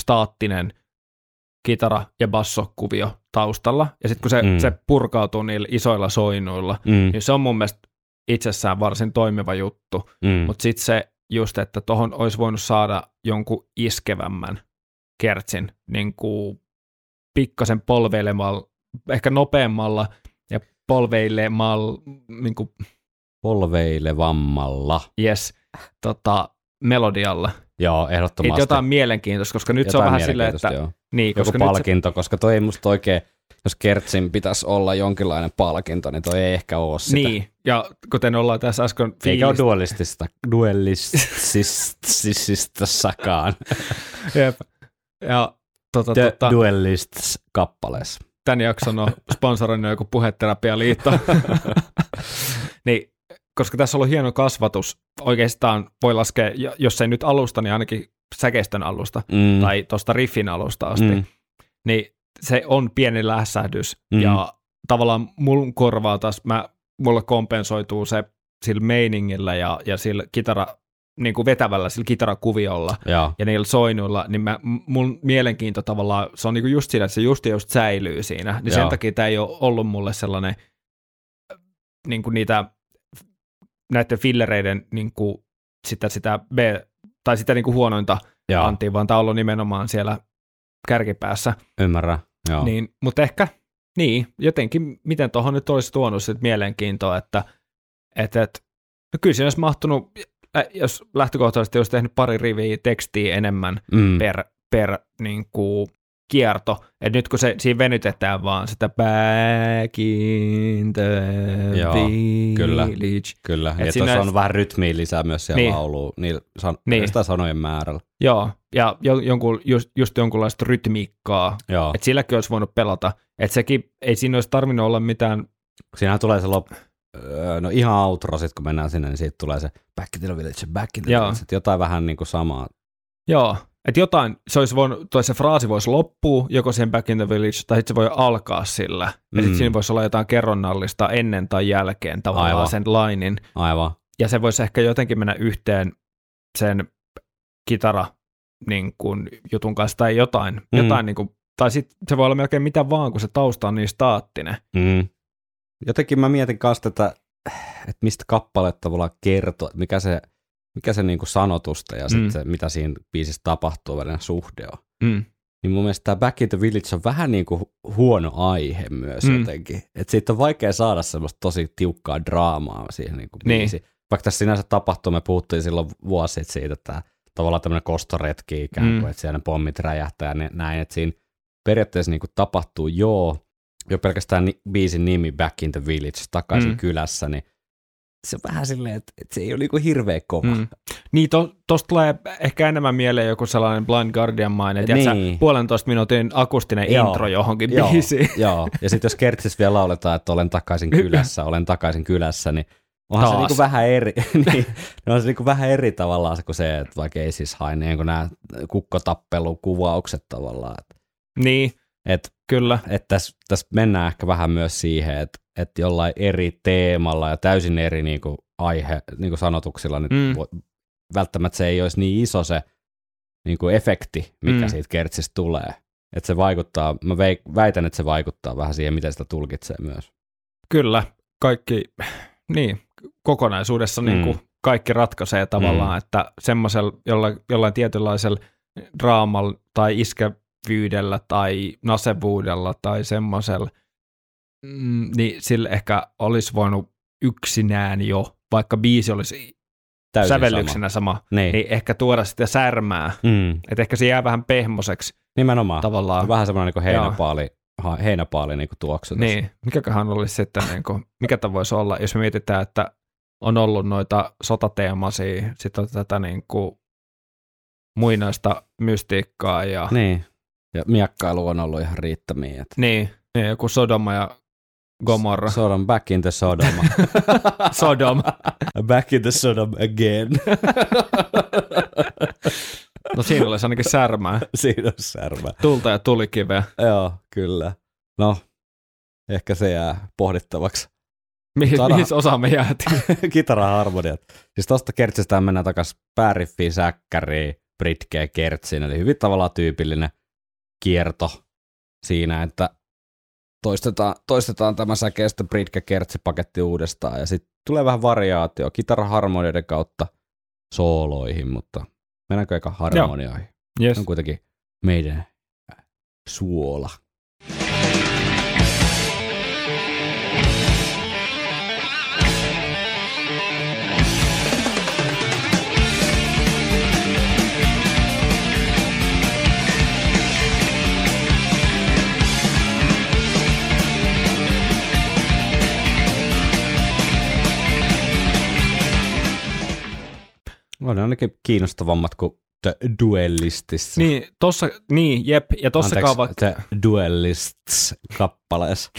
staattinen kitara- ja bassokuvio taustalla, ja sitten kun se, Mm. se purkautuu niillä isoilla soinnuilla, Mm. niin se on mun mielestä itsessään varsin toimiva juttu, Mm. mutta sitten se just, että tuohon olisi voinut saada jonkun iskevämmän kertsin, niin kuin pikkasen polveilemalla, ehkä nopeammalla ja polveilemalla, niin kuin polveilevammalla. Yes, tota, melodialla. Joo, ehdottomasti. jotain mielenkiintoista, koska nyt se on Jotain vähän silleen, että... mielenkiintoista, joo. Niin, Joku koska se, palkinto, koska toi ei musta oikein, jos Kertsin pitäisi olla jonkinlainen palkinto, niin toi ei ehkä ole sitä. Niin, ja kuten ollaan tässä äsken Eikä ole duellistista, duellistissakaan. Jep. Ja tota, The tota, Duellists kappaleessa. tämän jakson on sponsoroinut joku puheterapialiitto. niin, koska tässä on ollut hieno kasvatus, oikeastaan voi laskea, jo- jos ei nyt alusta, niin ainakin säkeistön alusta Mm. tai tuosta riffin alusta asti, Mm. niin se on pieni lässähdys Mm. ja tavallaan mun korvaa taas, mä, mulle kompensoituu se sillä meiningillä ja, ja sillä kitara, niin kuin vetävällä sillä kitarakuviolla Joo. ja niillä soinuilla, niin mä, mun mielenkiinto tavallaan, se on niinku just siinä, että se just ja just säilyy siinä, niin Joo. sen takia tämä ei ole ollut mulle sellainen niin kuin niitä näiden fillereiden niin kuin sitä, sitä B, tai sitä niin kuin huonointa Joo, antia, vaan tämä on ollut nimenomaan siellä kärkipäässä. ymmärrän. Joo. Niin, mutta ehkä, niin, jotenkin, miten tuohon nyt olisi tuonut sit mielenkiintoa, että et, et, no kyllä siinä olisi mahtunut, jos lähtökohtaisesti olisi tehnyt pari riviä tekstiä enemmän mm. per, per niin kuin, kierto, että nyt kun se, siinä venytetään vaan sitä back in the Joo, kyllä. village. Kyllä, Et ja siinä tuossa on vähän rytmiä lisää myös siellä Niin. lauluun, niillä san- Niin. niin. sitä sanojen määrällä. Joo, ja jo, jonkun, just, just jonkunlaista rytmiikkaa, Joo, että silläkin olisi voinut pelata, että sekin, ei siinä olisi tarvinnut olla mitään, siinähän tulee se lop... öö, no ihan outro, sit kun mennään sinne, niin siitä tulee se back in the village, back in the Joo. village, jotain vähän niin kuin samaa. joo, että jotain, se olisi voinut, toi se fraasi voisi loppua joko siihen back in the village, tai sitten se voi alkaa sillä, ja sitten Mm. siinä voisi olla jotain kerronnallista ennen tai jälkeen tavallaan Aivan. sen lainin, Aivan, ja se voisi ehkä jotenkin mennä yhteen sen kitara niin kuin, jutun kanssa tai jotain, Mm. jotain niin kuin, tai sitten se voi olla melkein mitä vaan, kun se tausta on niin staattinen. mm. Jotenkin mä mietin kanssa tätä, että mistä kappale tavallaan kertoo, mikä se, mikä se niin kuin sanotusta ja Mm. sitten se, mitä siinä biisissä tapahtuu välinen suhde on. Mm. niin mun mielestä tämä Back in the Village on vähän niin kuin huono aihe myös Mm. jotenkin. Että siitä on vaikea saada semmoista tosi tiukkaa draamaa siihen niin kuin Niin. biisiin. Vaikka tässä sinänsä tapahtuu, me puhuttiin silloin vuosi siitä, että tavallaan tämmöinen kostoretki ikään kuin, Mm. että siellä ne pommit räjähtää ja ne- näin, että siinä periaatteessa niin kuin tapahtuu joo, jo pelkästään ni- biisin nimi Back in the Village, takaisin mm. kylässä, niin se on vähän silleen, että, että se ei ole niin kuin hirveä kova. Mm. Niin, to, tosta tulee ehkä enemmän mieleen joku sellainen Blind Guardian-mainen, niin. Niin. puolentoista minuutin akustinen Joo. intro johonkin Joo, biisiin. joo. ja sitten jos Kertsis vielä lauletaan, että olen takaisin kylässä, olen takaisin kylässä, niin onhan se Taas. niinku vähän eri, niin, no on se niinku vähän eri tavallaan se kuin se, että vaikka ei siis hae niin kuin nämä kukkotappelukuvaukset tavallaan. Että Niin, et, kyllä. et tässä täs mennään ehkä vähän myös siihen, että et jollain eri teemalla ja täysin eri niinku aihe, niinku sanotuksilla, niin Mm. välttämättä se ei olisi niin iso se niinku efekti, mikä Mm. siitä Kertsistä tulee. Että se vaikuttaa, mä väitän, että se vaikuttaa vähän siihen, miten sitä tulkitsee myös. Kyllä, kaikki, niin, kokonaisuudessa Mm. niin kuin kaikki ratkaisee tavallaan, Mm. että semmoisella jolla, jollain tietynlaisella draamalla tai iskevyydellä tai nasevuudella tai semmoisella, mm, niin sillä ehkä olisi voinut yksinään jo, vaikka biisi olisi Täysin sävellyksenä sama, sama. Niin. niin ehkä tuoda sitä särmää. Mm. Että ehkä se jää vähän pehmoseksi Nimenomaan. tavallaan. Vähän semmoinen niin heinäpaali, ha- heinäpaali niin tuoksu. Niin, mikäköhän olisi sitten, niin kuin, mikä tämä voisi olla, jos me mietitään, että on ollut noita sotateemaisia, sitten on tätä niin kuin muinaista mystiikkaa ja niin, niin. Ja miakkailu on ollut ihan riittämiä. Että niin, niin joku Sodoma ja Gomorra. Sodom, back in the Sodom. Sodom. back in the Sodom again. No siinä olisi ainakin särmää. Siinä on särmä. Tulta ja tulikiveä. Joo, kyllä. No, ehkä se jää pohdittavaksi. Mihin, Sana- mihin osa me jäätiin? Kitaraharmoniat. Siis tosta kertsistä mennään takas pääriffiin, säkkäriin, britkeen, kertsiin. Eli hyvin tavallaan tyypillinen kierto siinä, että toistetaan, toistetaan tämä säkeistä britke kertsi paketti uudestaan ja sitten tulee vähän variaatio kitaraharmonioiden kautta sooloihin, mutta mennäänkö eka harmonioihin? Yes. On kuitenkin meidän suola. On ne ainakin kiinnostavammat kuin The Duellistissa. Niin, tossa, niin, jep, ja tossakaan Anteeksi, vaikka, The Duellists-kappaleessa.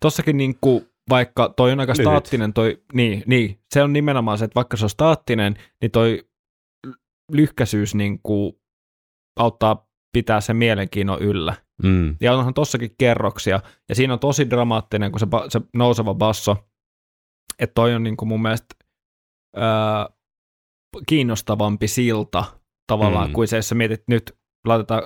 tossakin niinku, vaikka toi on aika Lyhyt. staattinen, toi, niin, niin, se on nimenomaan se, että vaikka se on staattinen, niin toi lyhkäisyys niinku auttaa pitää sen mielenkiinnon yllä. Mm. Ja onhan tossakin kerroksia, ja siinä on tosi dramaattinen, kun se, ba- se nouseva basso, että toi on niinku mun mielestä ää, kiinnostavampi silta tavallaan, Mm. kuin se, jos sä mietit nyt, laitetaan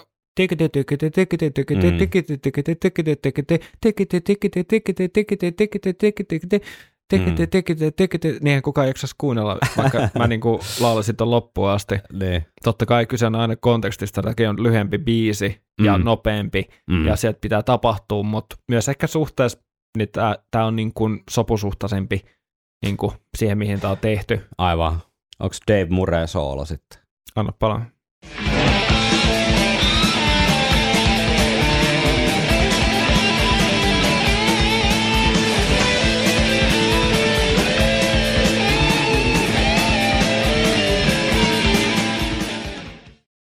Niinhän kukaan ei jaksaisi kuunnella, vaikka mä niinku laulasin ton loppuun asti. Niin. Totta kai kyse on aina kontekstista, että on lyhyempi biisi ja Mm. nopeampi, Mm. ja sieltä pitää tapahtua, mutta myös ehkä suhteessa niin tämä on niin kuin sopusuhtaisempi niin kuin siihen, mihin tämä on tehty. Aivan. Onko Dave Murray soolo sitten? Anna palaa.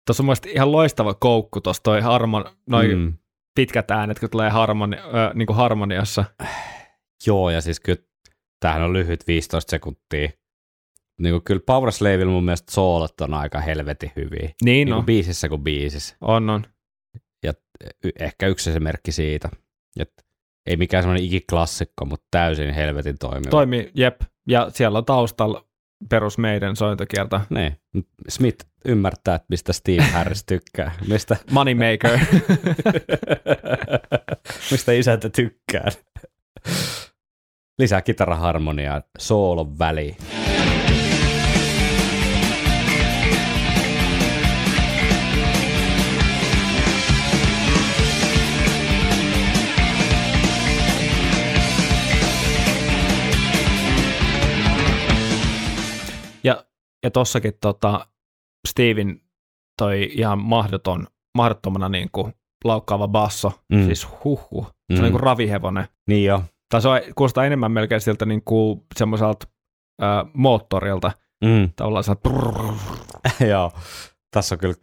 Tuossa on mielestäni ihan loistava koukku tuossa toi harmon, noin mm. Pitkät äänet, kun tulee harmoni, ö, niin kuin harmoniassa. Joo, ja siis kyllä tämähän on lyhyt 15 sekuntia. Niin kuin kyllä Power Slavilla mun mielestä soolot on aika helvetin hyviä. Niin Niin on, kuin biisissä kuin biisissä. on, on. Ja ehkä yksi esimerkki siitä. että ei mikään semmoinen ikiklassikko, mutta täysin helvetin toimiva. Toimi, jep. Ja siellä on taustalla perus meidän sointokierta. Niin. Smith ymmärtää, että mistä Steve Harris tykkää. Mistä, Moneymaker. mistä isäntä tykkää. Lisää kitaraharmoniaa soolon väliin. Ja, tossakin tota, Steven toi ihan mahdoton, mahdottomana niin kuin laukkaava basso, mm. Siis huhhuh. Se on Mm. niin kuin ravihevonen. Niin jo. Tai se on, kuulostaa enemmän melkein siltä niin kuin semmoiselta äh, moottorilta. Mm. Tavallaan se Joo. Tässä on kyllä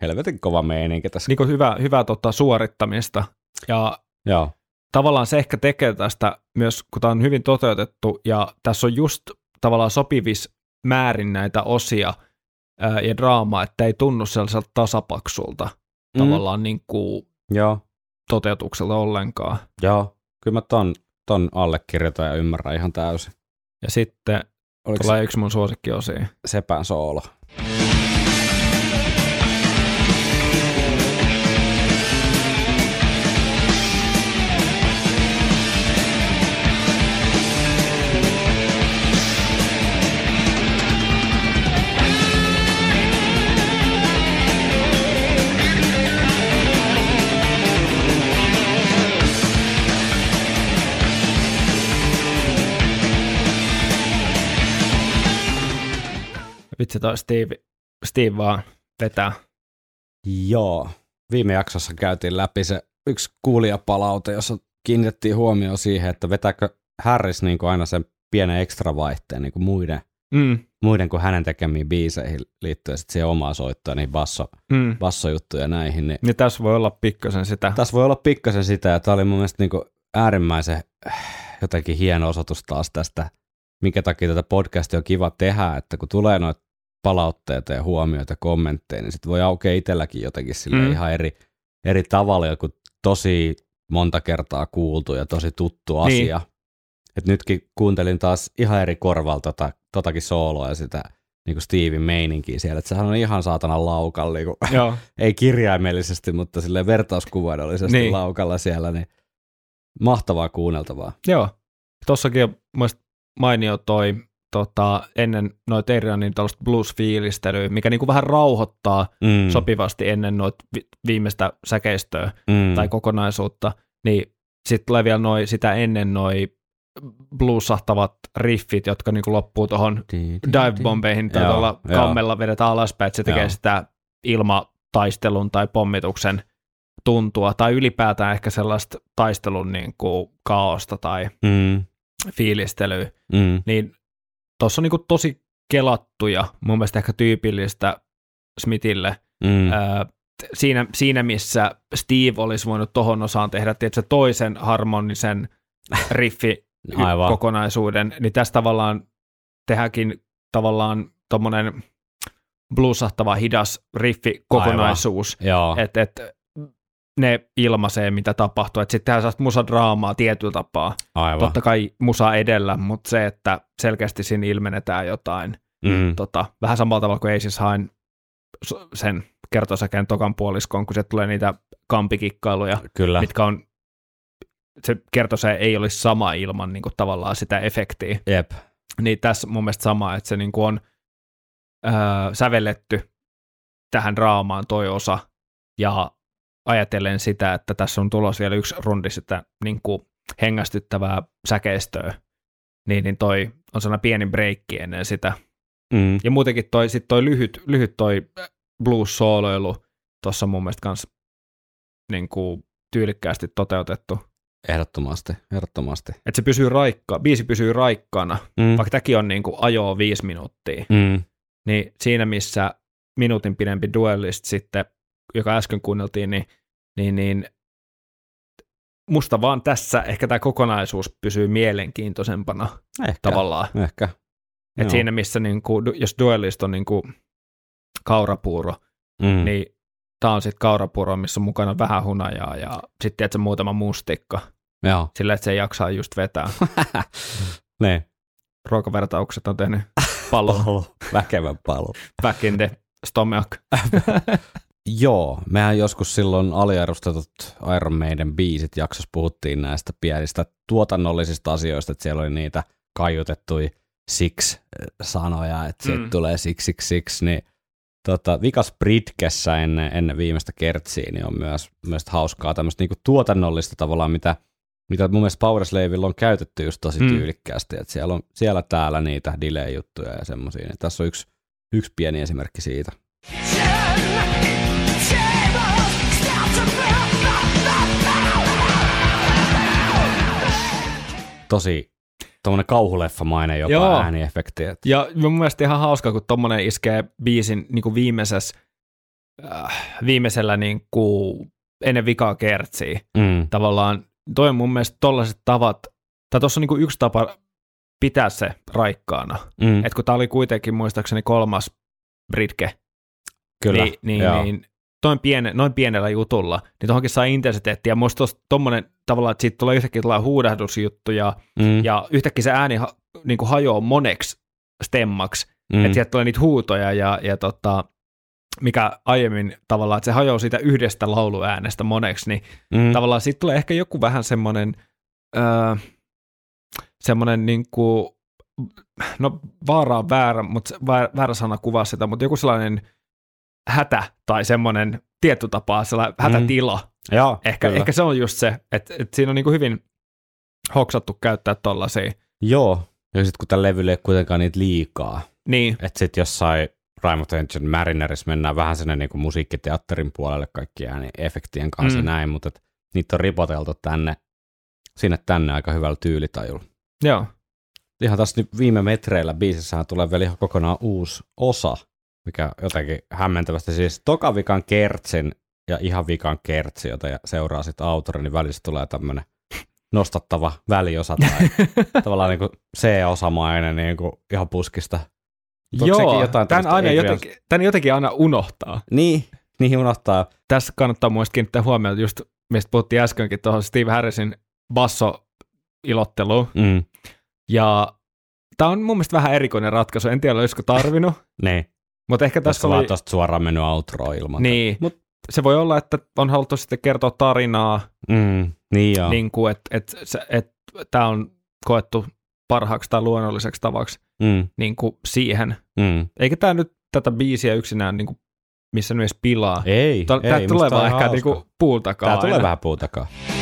helvetin kova meininki tässä. niin kuin hyvä, hyvä tota, suorittamista. Ja Joo. tavallaan se ehkä tekee tästä myös, kun tämä on hyvin toteutettu ja tässä on just tavallaan sopivis määrin näitä osia ää, ja draamaa, että ei tunnu sellaiselta tasapaksulta Mm. tavallaan niin kuin Joo. toteutukselta ollenkaan. Joo. Kyllä mä ton, ton allekirjoitan ja ymmärrän ihan täysin. Ja sitten Oliko tulee yksi mun suosikkiosia. se Sepän soolo? Vitsi toi Steve, Steve vaan vetää. Joo. Viime jaksossa käytiin läpi se yksi kuulijapalaute, jossa kiinnitettiin huomioon siihen, että vetääkö Harris niin kuin aina sen pienen ekstra vaihteen niin kuin muiden, Mm, muiden kuin hänen tekemiin biiseihin liittyen sitten siihen omaan soittoon, niin basso, mm. bassojuttuja näihin. Niin Niin tässä voi olla pikkasen sitä. tässä voi olla pikkasen sitä, ja tämä oli mun mielestä niin kuin äärimmäisen jotenkin hieno osoitus taas tästä, minkä takia tätä podcastia on kiva tehdä, että kun tulee noita palautteita ja huomioita ja kommentteja, niin sitten voi aukeaa itselläkin jotenkin sille Mm. ihan eri, eri tavalla joku tosi monta kertaa kuultu ja tosi tuttu Niin. asia. Et nytkin kuuntelin taas ihan eri korvalla tota, totakin sooloa ja sitä niin kuin Steven meininkiä siellä, että sehän on ihan saatana laukalla, niin kuin, ei kirjaimellisesti, mutta sille vertauskuvainnollisesti Niin. laukalla siellä, niin mahtavaa kuunneltavaa. joo. Tossakin on mainio toi tota, ennen noita Erianin tällaista blues-fiilistelyä, mikä niinku vähän rauhoittaa Mm. sopivasti ennen noita vi- viimeistä säkeistöä mm. tai kokonaisuutta, niin sitten tulee vielä noi, sitä ennen noi bluesahtavat riffit, jotka niinku loppuu tuohon dive-bombeihin tai tuolla kammella vedetään alaspäin, että se tekee Joo. sitä ilmataistelun tai pommituksen tuntua, tai ylipäätään ehkä sellaista taistelun niin kuin kaosta tai Mm. fiilistelyä, Mm. niin tuossa on niin kuin tosi kelattuja, mun mielestä ehkä tyypillistä Smithille. Mm. T- siinä, siinä, missä Steve olisi voinut tohon osaan tehdä tietysti toisen harmonisen riffi Aivan. kokonaisuuden, niin tässä tavallaan tehdäänkin tavallaan tommonen bluesahtava hidas riffi kokonaisuus, että et, ne ilmaisee, mitä tapahtuu. Että sitten tehdään sellaista musadraamaa tietyllä tapaa. aivan. Totta kai musa edellä, mutta se, että selkeästi siinä ilmenetään jotain. Mm. Tota, vähän samalla tavalla kuin Aces Hain sen kertosäkeen tokan puoliskon, kun se tulee niitä kampikikkailuja, Kyllä. mitkä on, se kertosä ei olisi sama ilman niin kuin, tavallaan sitä efektiä. Jep. Niin tässä mun mielestä sama, että se niin kuin on öö, sävelletty tähän draamaan toi osa, ja ajatellen sitä, että tässä on tulos vielä yksi rundi sitä niin kuin hengästyttävää säkeistöä, niin, niin toi on sellainen pieni breikki ennen sitä. Mm. Ja muutenkin toi, sit toi lyhyt, lyhyt toi blues-sooloilu tuossa mun mielestä kans niin kuin tyylikkäästi toteutettu. Ehdottomasti, ehdottomasti. Että se pysyy raikka, biisi pysyy raikkaana, Mm. vaikka tämäkin on niin kuin ajoa viisi minuuttia, Mm. niin siinä missä minuutin pidempi duellist sitten, joka äsken kuunneltiin, niin, niin, niin musta vaan tässä ehkä tämä kokonaisuus pysyy mielenkiintoisempana Ehkä. tavallaan. Ehkä. Et siinä missä niin kuin, jos duellist on niin kuin kaurapuuro, Mm. niin tämä on sitten kaurapuuro, missä on mukana vähän hunajaa ja sitten se muutama mustikka, Joo. sillä että se jaksaa just vetää. ne. Ruokavertaukset on tehnyt pallo Palo. Väkevän palo. back in the stomach. Joo, mehän joskus silloin aliarvostetut Iron Maiden biisit jaksossa puhuttiin näistä pienistä tuotannollisista asioista, että siellä oli niitä kaiutettuja six-sanoja, että sieltä Mm. tulee six, six, six, niin tota, Vikas Britkessä ennen, ennen viimeistä kertsiä, niin on myös, myös hauskaa tämmöistä niinku tuotannollista tavallaan, mitä, mitä mun mielestä Power Slavella on käytetty just tosi Mm. tyylikkäästi, että siellä on siellä täällä niitä delay-juttuja ja semmoisia, niin tässä on yksi, yksi pieni esimerkki siitä. Tosi tuommoinen kauhuleffamainen jopa Joo. ääniefekti. Että, Ja mun mielestä ihan hauska, kun tommonen iskee biisin niin kuin viimeisessä, äh, viimeisellä niin kuin ennen vikaa kertsiä. mm, Tavallaan toi on mun mielestä tollaiset tavat, tai tuossa on niin kuin yksi tapa pitää se raikkaana. mm, Et kun tää oli kuitenkin muistaakseni kolmas Britke, kyllä. niin, niin, joo. niin toin piene, noin pienellä jutulla, niin tuohonkin saa intensiteettiä. Musta tuossa tommonen tavallaan, että siitä tulee yhtäkkiä tulee huudahdusjuttu ja, mm, ja yhtäkkiä se ääni ha, niin kuin hajoaa moneksi stemmaksi, mm, että sieltä tulee niitä huutoja ja, ja tota, mikä aiemmin tavallaan, että se hajoaa siitä yhdestä lauluäänestä moneksi, niin mm, tavallaan siitä tulee ehkä joku vähän semmoinen, öö, semmoinen niin kuin, no vaara on väärä, mutta väärä, väärä sana kuvaa sitä, mutta joku sellainen hätä tai semmoinen tietty tapaa, sellainen hätätila. joo, Ehkä, kyllä. ehkä se on just se, että, että siinä on niin kuin hyvin hoksattu käyttää tollaisia. Joo, ja sitten kun tällä levyllä ei kuitenkaan niitä liikaa, Niin, että sitten jossain Raimot Engine Marinerissa mennään vähän sinne niinku musiikkiteatterin puolelle kaikki ääni efektien kanssa Mm. mm. näin, mutta et niitä on ripoteltu tänne, sinne tänne aika hyvällä tyylitajulla. joo. Ihan tässä nyt viime metreillä biisissähän tulee vielä ihan kokonaan uusi osa, mikä jotenkin hämmentävästi siis toka vikan kertsin ja ihan vikan kertsi, jota seuraa sitten autori, niin välissä tulee tämmöinen nostattava väliosa tai tavallaan niin kuin C-osamainen niin kuin ihan puskista. Sekin Joo, jotain tämän, aina Adrian- jotenkin, tämän jotenkin aina unohtaa. Niin, niin unohtaa. Tässä kannattaa muista kiinnittää huomioon, just mistä puhuttiin äskenkin tuohon Steve Harrisin basso-ilotteluun. Mm. Ja tämä on mun mielestä vähän erikoinen ratkaisu. En tiedä, olisiko tarvinnut, Niin, mutta ehkä tässä vaan oli... tuosta suoraan mennyt outro ilman. Niin, Mut- se voi olla, että on haluttu sitten kertoa tarinaa, Mm, niin joo. niin kuin, että et, et, tämä on koettu parhaaksi tai luonnolliseksi tavaksi Mm, niin kuin siihen. mm. Eikä tämä nyt tätä biisiä yksinään niin kuin, missä nyt edes pilaa. Ei, Tämä ei, tulee musta vaan ehkä niin kuin puun takaa Tää tulee aina. vähän puutakaa. But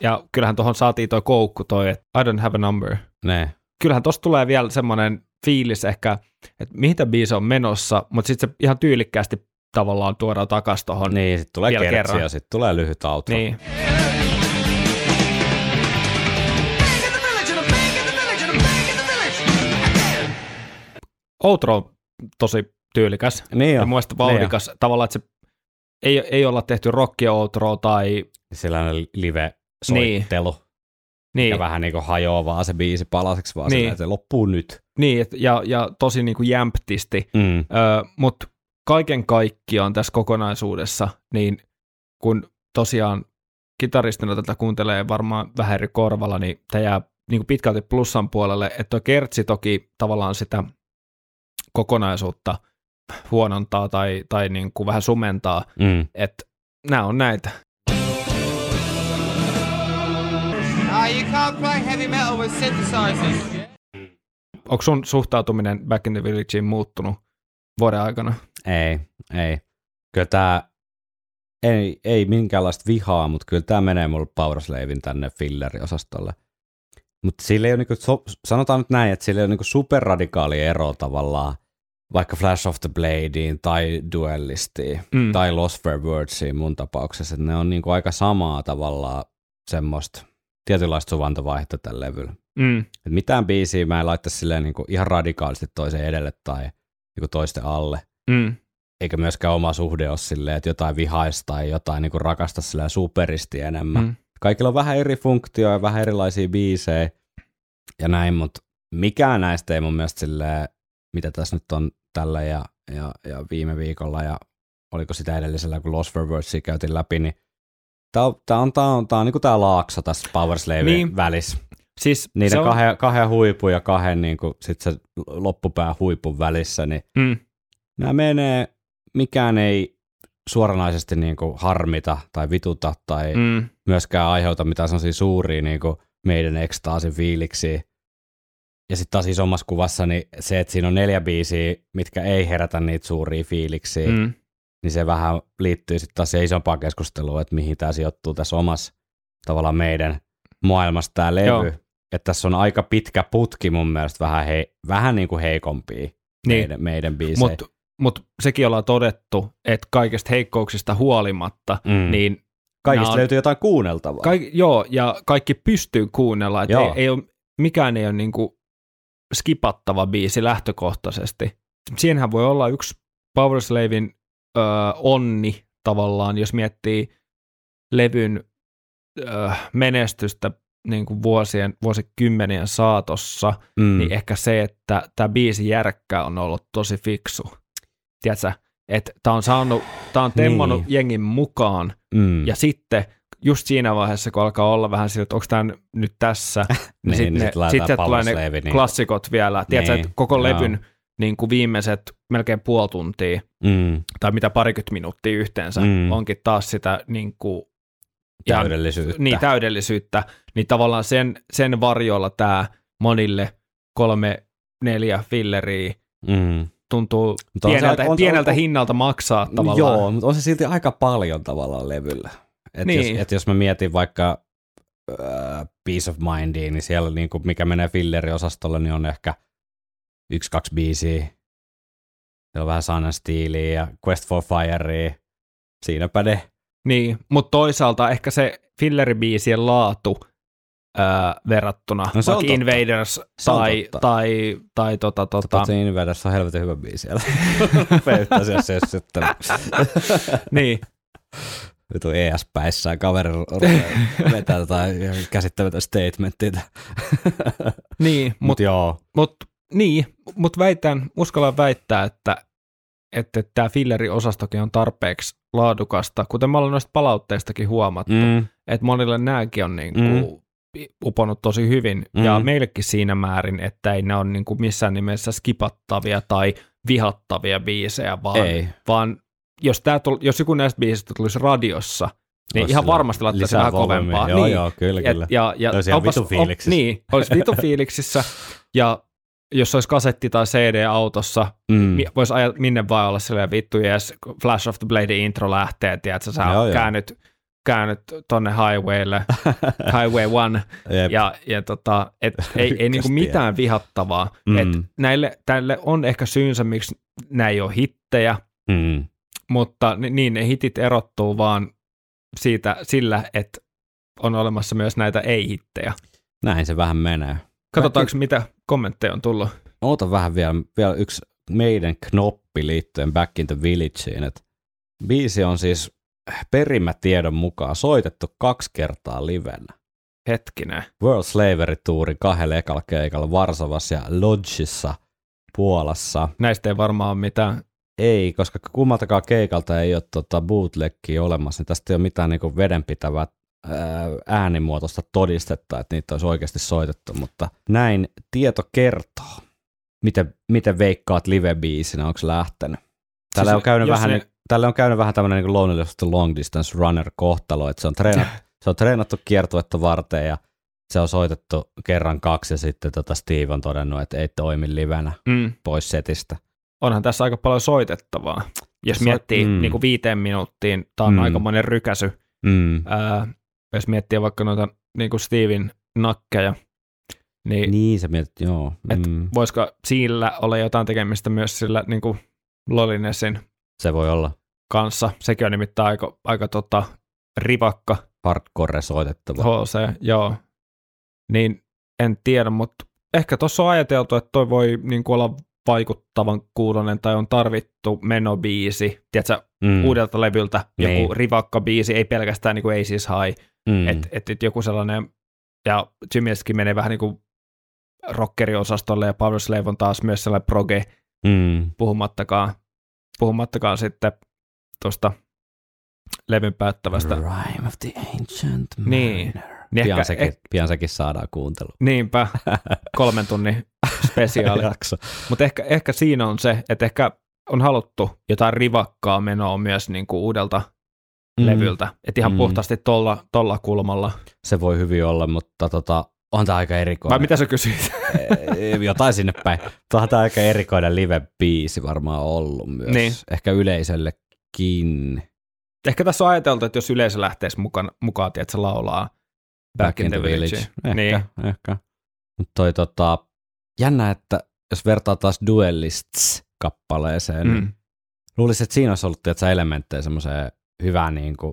Ja kyllähän tuohon saatiin toi koukku toi, että I don't have a number. Ne. Kyllähän tosta tulee vielä semmoinen fiilis ehkä, että mihin tämä biisi on menossa, mutta sitten se ihan tyylikkäästi tavallaan tuodaan takaisin tuohon. Niin, sitten tulee Vielä kertsi kerran. ja sitten tulee lyhyt outro. Niin. Outro on tosi tyylikäs Niin ja on. mun vauhdikas. Tavallaan, että se ei, ei olla tehty rockia outroa tai Sellainen live-soittelu. niin, Ja vähän niin kuin hajoaa vaan se biisi palaseksi vaan Niin. niin. että se loppuu nyt. niin et, ja, ja tosi niin kuin jämptisti. Mm. Mutta kaiken kaikkiaan tässä kokonaisuudessa, niin kun tosiaan kitaristina tätä kuuntelee varmaan vähän eri korvalla, niin tämä jää niin kuin pitkälti plussan puolelle, että tuo kertsi toki tavallaan sitä kokonaisuutta huonontaa tai, tai niin kuin vähän sumentaa, Mm. että nämä on näitä. You can't play heavy metal with synthesizers. Onko sun suhtautuminen Back in the Villageen muuttunut vuoden aikana? Ei, ei. Kyllä tämä ei, ei minkäänlaista vihaa, mutta kyllä tämä menee mulle Powerslavin tänne filleriosastolle. Mutta sillä ei ole niinku, so, sanotaan nyt näin, että sillä ei ole niinku superradikaali ero tavallaan vaikka Flash of the Bladeen tai Duellistiin Mm. tai Lost for Wordsiin mun tapauksessa, että ne on niinku aika samaa tavallaan semmoista tietynlaista suvantovaihetta tällä levyllä. Mm. Et mitään biisiä mä en laittaisi silleen niinku ihan radikaalisti toisen edelle tai niinku toisten alle Mm. eikä myöskään oma suhde ole silleen, että jotain vihaista tai jotain niin rakasta silleen superisti enemmän. Mm. Kaikilla on vähän eri funktioja ja vähän erilaisia biisejä ja näin, mutta mikään näistä ei mun mielestä silleen, mitä tässä nyt on tällä ja, ja, ja viime viikolla ja oliko sitä edellisellä, kun Lost for Wordsia käytiin läpi, niin tää on, tää on, tää on, tää on niin kuin tää laakso tässä Powerslavin Niin. välissä. Siis Niiden on, kahden, kahden huipun ja kahden niin kuin, sit se loppupää huipun välissä, niin mm. nämä menee, mikään ei suoranaisesti niin kuin harmita tai vituta tai. Mm. myöskään aiheuta mitään sellaisia suuria niin kuin meidän ekstaasin fiiliksiä. Ja sitten taas isommassa kuvassa niin se, että siinä on neljä biisiä, mitkä ei herätä niitä suuria fiiliksiä, mm. Niin se vähän liittyy sitten taas siihen isompaan keskusteluun, että mihin tämä sijoittuu tässä omassa tavallaan meidän maailmassa tämä levy. Joo. Että tässä on aika pitkä putki mun mielestä vähän, hei, vähän niin kuin heikompia Niin. meidän, meidän biisejä. Mutta mut sekin ollaan todettu, että kaikista heikkouksista huolimatta, Mm. niin Kaikista on- löytyy jotain kuunneltavaa. kaik, joo, ja kaikki pystyy kuunnella, että ei, ei ole, mikään ei ole niinku skipattava biisi lähtökohtaisesti. Siinähän voi olla yksi Powerslavin ö, onni tavallaan, jos miettii levyn ö, menestystä niin kuin vuosien, vuosikymmenien saatossa, mm. niin ehkä se, että tämä biisi järkkä on ollut tosi fiksu. Tiedätkö, että tämä on saanut, tämä on temmonut Niin. jengin mukaan, mm. ja sitten just siinä vaiheessa, kun alkaa olla vähän sillä, että onko tämä nyt tässä, niin, Niin, sitten niin sit laitetaan sit tulee ne Powerslave, niin- klassikot vielä. Tiedätkö, Niin, että koko joo. levyn niin kuin viimeiset melkein puoli tuntia, mm. tai mitä parikymmentä minuuttia yhteensä, Mm. onkin taas sitä niin kuin, ihan- täydellisyyttä. niin, täydellisyyttä, niin tavallaan sen, sen varjolla tämä monille kolme, neljä filleriä mm. tuntuu Mutta on se pieneltä, aika- on- pieneltä on- hinnalta maksaa tavallaan. Joo, mutta on se silti aika paljon tavallaan levyllä. Et Niin. jos, et jos mä mietin vaikka äh, Peace of Mindia, niin siellä niinku, mikä menee filleriosastolle, niin on ehkä yksi, kaksi biisiä. Siellä on vähän Sun Steelia ja Quest for Firea. Siinäpä ne. Niin, mutta toisaalta ehkä se filleribiisien laatu ää, verrattuna No se on vaikka. Invaders Se on tai, totta. tai, tai tota, tota, Tota, Invaders on helvetin hyvä biisi siellä. Se jos sitten niin, vitu ES-päissään kaveri vetää jotain käsittämätöntä statementtia. niin, Mut mutta joo. mut, niin, mut väitän, uskallan väittää, että että tämä filleriosastokin on tarpeeksi laadukasta, kuten me ollaan noista palautteistakin huomattu, mm. Että monille nämäkin on niinku Mm. uponut tosi hyvin, ja Mm. meillekin siinä määrin, että ei ne ole niinku missään nimessä skipattavia tai vihattavia biisejä, vaan, ei. vaan jos, tää tul, jos joku näistä biisistä tulisi radiossa, niin Olisi ihan varmasti laittaisi vähän kovempaa. Joo, niin. joo, kyllä, kyllä. Et, ja, ja Olisi ihan onpas- vitu fiiliksissä. niin, olisi vitu fiiliksissä. ja jos olisi kasetti tai CD autossa, mm. voisi ajaa minne vaan olla silleen vittu, jes, Flash of the Blade intro lähtee, tiedätkö, sä Joo, joo. käännyt tonne highwaylle, highway one, Jep. ja, ja tota, et ei, ei niinku mitään vihattavaa. Mm. Et näille, tälle on ehkä syynsä, miksi nämä ei ole hittejä, Mm. mutta ni- niin ne hitit erottuu vaan siitä sillä, että on olemassa myös näitä ei-hittejä. Näin se vähän menee. Katsotaanko, mitä kommentteja on tullut. Oota vähän vielä, vielä yksi meidän knoppi liittyen Back in the Villageen. Et biisi on siis perimätiedon mukaan soitettu kaksi kertaa livenä. Hetkinen. World Slavery Tourin kahdella ekalla keikalla Varsovassa ja Lodgeissa Puolassa. Näistä ei varmaan ole mitään. Ei, koska kummaltakaan keikalta ei ole tota bootleggia olemassa, niin tästä ei ole mitään niinku vedenpitävää ää, äänimuotoista todistetta, että niitä olisi oikeasti soitettu, mutta näin tieto kertoo. Miten, miten veikkaat live-biisinä, onko se lähtenyt? Tällä Siis on käynyt vähän, ne- ne... tällä on käynyt vähän tämmöinen niin Lonely Long Distance Runner kohtalo, että se on, treenattu, se on treenattu kiertuetta varten ja se on soitettu kerran kaksi ja sitten tota Steve on todennut, että ei toimi livenä Mm. pois setistä. Onhan tässä aika paljon soitettavaa. Jos So- miettii mm. niin kuin viiteen minuuttiin, tämä on Mm. aikamoinen rykäsy. Mm. Ää, jos miettii vaikka noita niin kuin Steven nakkeja, niin, Niin sä mietit, joo. Et Mm, voisiko sillä olla jotain tekemistä myös sillä niin kuin Lolinessin se voi olla kanssa. Sekin on nimittäin aika, aika tota, rivakka hardcore soitettava. HC, joo. Niin en tiedä, mutta ehkä tuossa on ajateltu, että toi voi niin kuin olla vaikuttavan kuulonen tai on tarvittu menobiisi, tiedätkö, mm. uudelta levyltä joku Niin. rivakka biisi, ei pelkästään niin kuin Aces High, mm. että et, et joku sellainen, ja Jimmykin menee vähän niin kuin rockeriosastolle ja Power Slave on taas myös sellainen proge, mm. puhumattakaan, puhumattakaan sitten tuosta levyn päättävästä. Rhyme of the Ancient. Mariner. Niin Pian, ehkä, sekin, eh, pian sekin saadaan kuuntelu. niinpä, kolmen tunnin spesiaali. Mutta ehkä, ehkä siinä on se, että ehkä on haluttu jotain rivakkaa menoa myös niin kuin uudelta mm. levyltä. Että ihan Mm. puhtaasti tolla, tolla kulmalla. Se voi hyvin olla, mutta tota, on tämä aika erikoinen. Vai mitä sä kysyit? Eh, Jotain sinne päin. Tämä on aika erikoinen live-biisi varmaan ollut myös. Niin. Ehkä yleisöllekin. Ehkä tässä on ajateltu, että jos yleisö lähteisi mukaan, mukaan se laulaa Back, in the, Village. Ehkä, Niin. ehkä. Mutta toi tota, jännä, että jos vertaa taas Duelists-kappaleeseen, mm. niin Mm. luulisin, että siinä olisi ollut tietysti, elementtejä semmoiseen hyvään niin kuin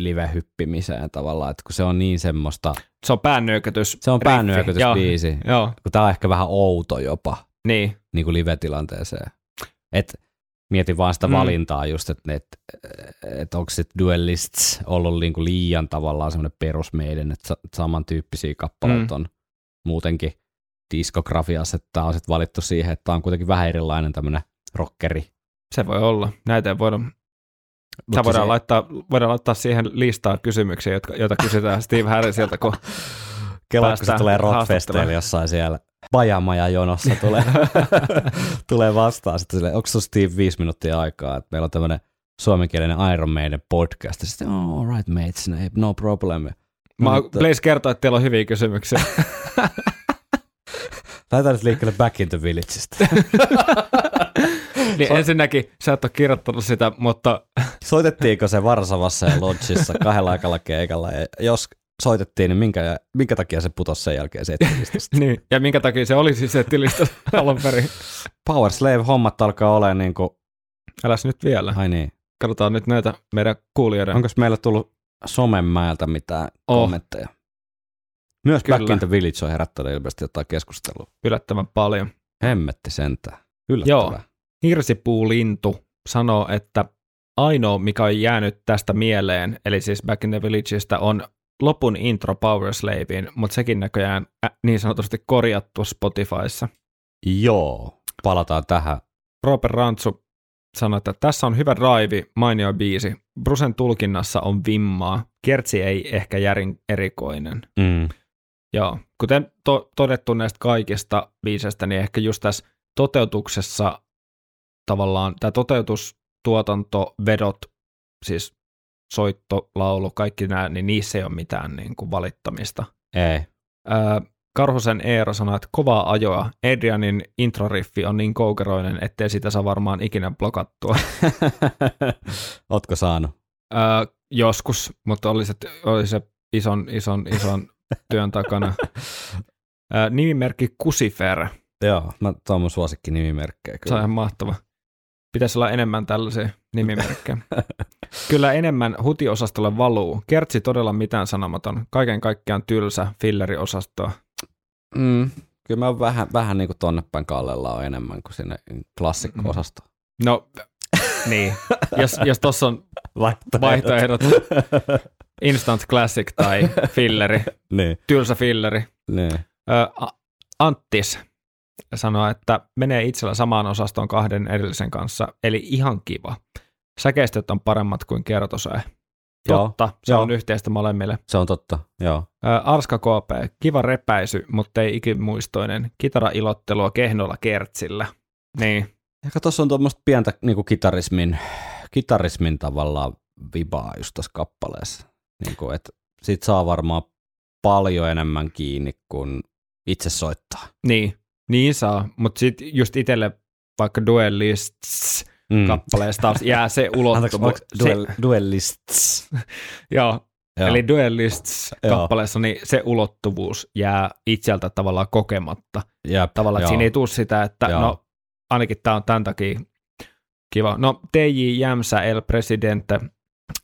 live-hyppimiseen tavallaan, että kun se on niin semmoista, Se on päännyökytys. se on riffi. päännyökytysbiisi, Joo, joo, kun tämä on ehkä vähän outo jopa niin. niin kuin live-tilanteeseen. Et mietin vaan sitä Mm. valintaa just, että et, et onko sitten Duelists ollut niinku liian tavallaan semmoinen perusmeiden, että sa- samantyyppisiä kappaleita Mm. on muutenkin diskografiassa, että tämä on sitten valittu siihen, että tämä on kuitenkin vähän erilainen tämmöinen rockeri. Se voi olla. Näitä ei voida. Sä voidaan, se- laittaa, voidaan laittaa siihen listaan kysymyksiä, jotka, joita kysytään Steve Harrisilta, kun Kelaa, kun se tulee rockfesteille jossain siellä pajamaja jonossa tulee, tulee vastaan. Sitten silleen, onko Steve viisi minuuttia aikaa, että meillä on tämmöinen suomenkielinen Iron Maiden podcast. Sitten, oh, all right mates, no, no problem. Mä Mutta- Blaze kertoo, että teillä on hyviä kysymyksiä. Lähdetään nyt liikkeelle Back in the Villageista. niin ensinnäkin sä et ole kirjoittanut sitä, mutta Soitettiinko se Varsavassa ja Lodgeissa kahdella aikalla keikalla? Ja jos soitettiin, niin minkä, minkä takia se putosi sen jälkeen setlistasta? niin. ja minkä takia se oli siis setilistä alun perin. Power Slave-hommat alkaa olemaan niin kuin, Äläs nyt vielä. ai niin. Katsotaan nyt näitä meidän kuulijoiden. Onko meillä tullut somenmäeltä mitään Oh. kommentteja? Myös Back Kyllä. in the Village on herättänyt ilmeisesti jotain keskustelua. yllättävän paljon. Hemmetti sentään. Yllättävää. Joo. Hirsipuulintu sanoo, että ainoa, mikä on jäänyt tästä mieleen, eli siis Back in the Villageista, on lopun intro Power Slaveen, mutta sekin näköjään ä, niin sanotusti korjattu Spotifyssa. Joo. Palataan tähän. Robert Rantsu sanoi, että tässä on hyvä drive, mainio biisi. Brusen tulkinnassa on vimmaa. Kertsi ei ehkä järin erikoinen. Mm. Joo, kuten to- todettu näistä kaikista biiseistä, niin ehkä just tässä toteutuksessa tavallaan tämä toteutus, tuotanto, vedot, siis soitto, laulu, kaikki nämä, niin niissä ei ole mitään niin kuin valittamista. Ei. Ää, Karhusen Eero sanoi, että kovaa ajoa. Adrianin introriffi on niin koukeroinen, ettei sitä saa varmaan ikinä blokattua. Ootko saanut? Ää, joskus, mutta oli se, oli se ison, ison, ison työn takana. Ää, nimimerkki Kusifer. Joo, mä, tuo on mun suosikki nimimerkkejä Se on ihan mahtava. Pitäisi olla enemmän tällaisia nimimerkkejä. Kyllä enemmän hutiosastolle valuu. Kertsi todella mitään sanomaton. Kaiken kaikkiaan tylsä filleriosastoa. Mm, kyllä mä vähän, vähän niin kuin tonne päin kallella on enemmän kuin sinne klassikko-osastoon. No, niin. Jos, jos tuossa on vaihtoehdot, Instant Classic tai filleri, niin, tylsä filleri. niin. Ö, Anttis sanoo, että menee itsellä samaan osastoon kahden edellisen kanssa, eli ihan kiva. Säkeistöt on paremmat kuin kertosäe. Joo, Totta, se joo. on yhteistä molemmille. Se on totta, joo. Ö, Arska KP, kiva repäisy, mutta ei ikimuistoinen. Kitara-ilottelua kehnolla kertsillä. Niin, Ehkä tuossa on tuommoista pientä niin kuin kitarismin, kitarismin tavallaan vibaa just tässä kappaleessa. Niin kuin, että siitä saa varmaan paljon enemmän kiinni kuin itse soittaa. niin, niin saa, mutta sitten just itselle vaikka Duelists Mm. kappaleesta jää se ulottuvuus. duel, duellists? joo, Joo. Eli Duelists Joo. kappaleessa niin se ulottuvuus jää itseltä tavallaan kokematta. Jep, Tavallaan, että siinä ei tule sitä, että Joo. no ainakin tämä on tämän takia kiva. No TJ Jämsä El Presidente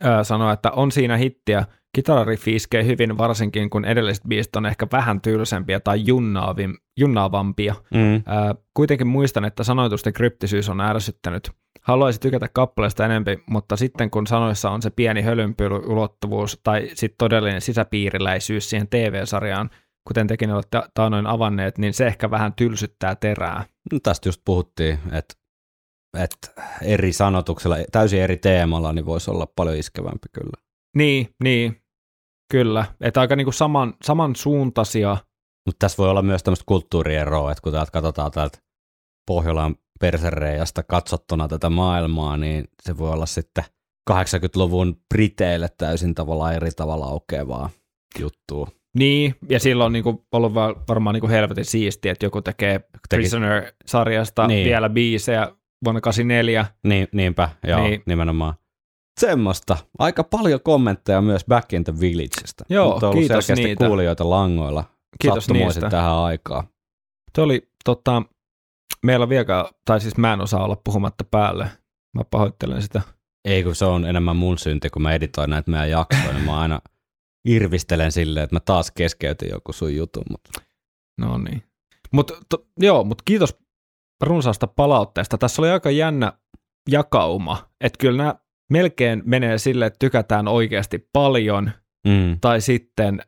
ää, sanoi, että on siinä hittiä. Kitarariffi iskee hyvin, varsinkin kun edelliset biisit on ehkä vähän tylsempiä tai junnaavim, junnaavampia. Mm. Ää, kuitenkin muistan, että sanoitusten kryptisyys on ärsyttänyt. Haluaisin tykätä kappaleesta enempi, mutta sitten kun sanoissa on se pieni hölynpylyulottuvuus tai sitten todellinen sisäpiiriläisyys siihen TV-sarjaan, kuten tekin olette taanoin avanneet, niin se ehkä vähän tylsyttää terää. No, tästä just puhuttiin, että, että eri sanotuksella, täysin eri teemalla, niin voisi olla paljon iskevämpi kyllä. Niin, niin, kyllä. Että aika niinku saman, samansuuntaisia, Mutta tässä voi olla myös tämmöistä kulttuurieroa, että kun täältä katsotaan täältä Pohjolan persereijasta katsottuna tätä maailmaa, niin se voi olla sitten 80-luvun Briteille täysin tavallaan eri tavalla aukeavaa juttua. niin, ja silloin on niinku ollut va- varmaan niinku helvetin siistiä, että joku tekee Teki- Prisoner-sarjasta Niin. niin. vielä biisejä vuonna 84, Niin, niinpä, joo, niin. Niin. nimenomaan. Semmoista. Aika paljon kommentteja myös Back in the Villageista. Joo, Mutta on ollut kiitos selkeästi niitä. kuulijoita langoilla. Kiitos niistä. tähän aikaan. Se oli, tota, meillä on vielä, tai siis mä en osaa olla puhumatta päälle. Mä pahoittelen sitä. Ei kun se on enemmän mun synti, kun mä editoin näitä meidän jaksoja, niin mä aina irvistelen silleen, että mä taas keskeytin joku sun jutun. Mutta No niin. Mut, to, joo, mutta kiitos runsaasta palautteesta. Tässä oli aika jännä jakauma. Että kyllä nämä melkein menee sille, että tykätään oikeasti paljon, mm. tai sitten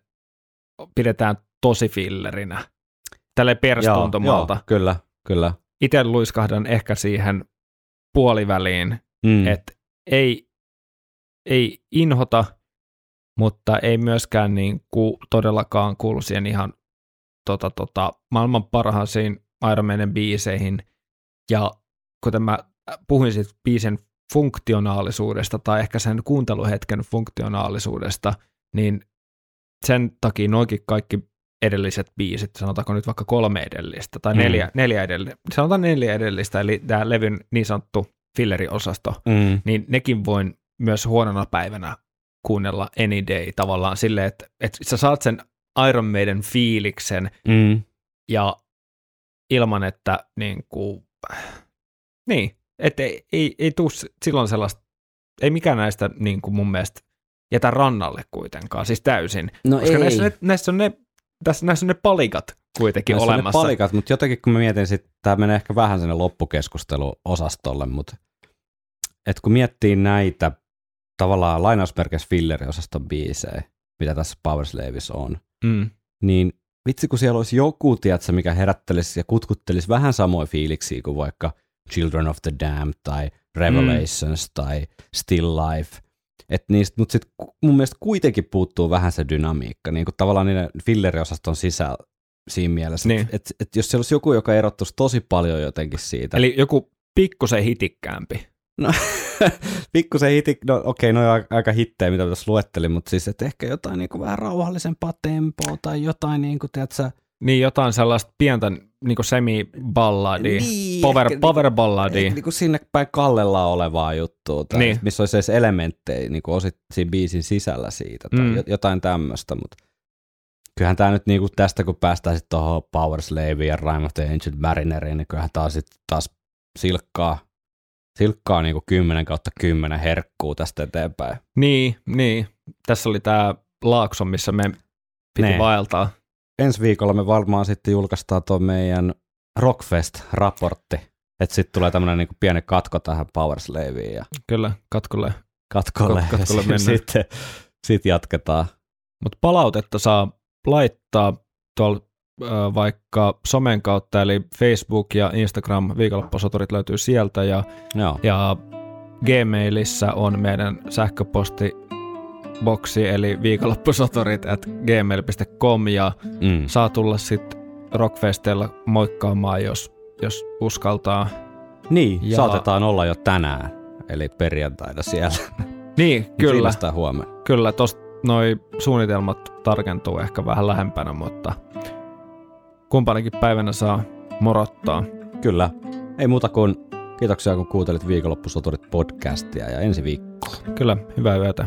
pidetään tosi fillerinä. Tälle perstuntumalta. joo, kyllä, kyllä. Itse luiskahdan ehkä siihen puoliväliin, Mm. että ei, ei inhota, mutta ei myöskään niin kuin todellakaan kuulu siihen ihan tota, tota, maailman parhaisiin Iron Maiden biiseihin. Ja kuten mä puhuin siitä biisin funktionaalisuudesta tai ehkä sen kuunteluhetken funktionaalisuudesta, niin sen takia noinkin kaikki edelliset biisit, sanotaanko nyt vaikka kolme edellistä tai Mm. neljä, neljä edellistä, sanotaan neljä edellistä, eli tämä levyn niin sanottu filleriosasto, Mm. niin nekin voin myös huonona päivänä kuunnella any day tavallaan silleen, että, että sä saat sen Iron Maiden fiiliksen Mm. ja ilman, että niin kuin, niin, että ei, ei, ei tuu silloin sellaista, ei mikään näistä niin kuin mun mielestä jätä rannalle kuitenkaan, siis täysin. No Koska ei. näissä, näissä, on ne, tässä, näissä on ne palikat kuitenkin Näissä on ne olemassa. palikat, mutta jotenkin kun mä mietin, sit, tämä menee ehkä vähän sinne loppukeskusteluosastolle, mutta et kun miettii näitä tavallaan lainausmerkeissä filleriosaston biisejä, mitä tässä Power Slaves on, Mm. niin vitsi kun siellä olisi joku, tiedätkö, mikä herättelisi ja kutkuttelisi vähän samoja fiiliksiä kuin vaikka Children of the Damned tai Revelations mm. tai Still Life. Et niistä, mutta sitten mun mielestä kuitenkin puuttuu vähän se dynamiikka, niin kuin tavallaan niiden filleriosaston sisällä siinä mielessä, Niin. että et, et jos siellä olisi joku, joka erottuisi tosi paljon jotenkin siitä. Eli joku pikkusen hitikkäämpi. No, pikkusen hiti, no okei, okay, no on aika hittejä, mitä tässä luettelin, mutta siis että ehkä jotain niin kuin vähän rauhallisempaa tempoa tai jotain, niin kuin, tiedätkö, Niin jotain sellaista pientä niin semi-balladia, Niin, power, ehkä power balladia. Niin kuin sinne päin kallella olevaa juttua, tai Niin. missä olisi edes elementtejä niin kuin osit siinä biisin sisällä siitä, tai Mm. jotain tämmöistä, mutta kyllähän tämä nyt niin kuin tästä, kun päästään sitten tuohon Power Slaveen ja Rime of the Ancient Marineriin, niin kyllähän taas, sit, taas silkkaa, silkkaa niin kuin 10 kautta 10 herkkuu tästä eteenpäin. Niin, niin. Tässä oli tämä laakso, missä me piti Nee. vaeltaa. Ensi viikolla me varmaan sitten julkaistaan tuo meidän Rockfest-raportti, että sitten tulee tämmöinen niin pieni katko tähän Power Slaveen ja Kyllä, katkolle. katkolle, Kat- katkolle ja sitten sit jatketaan. Mutta palautetta saa laittaa tuolla vaikka somen kautta, eli Facebook ja Instagram, viikonloppusoturit löytyy sieltä, ja, Joo. ja Gmailissa on meidän sähköpostiboksi, eli viikonloppusoturit at gmail.com, ja Mm. saa tulla sitten Rockfestella moikkaamaan, jos, jos uskaltaa. Niin, Ja- saatetaan olla jo tänään, eli perjantaina siellä. Niin, kyllä, Viimeistään huomenna. kyllä, tosta noi suunnitelmat tarkentuu ehkä vähän lähempänä, mutta kumpanakin päivänä saa morottaa. Kyllä. Ei muuta kuin kiitoksia, kun kuuntelit viikonloppusoturit podcastia ja ensi viikko. Kyllä, hyvää yötä.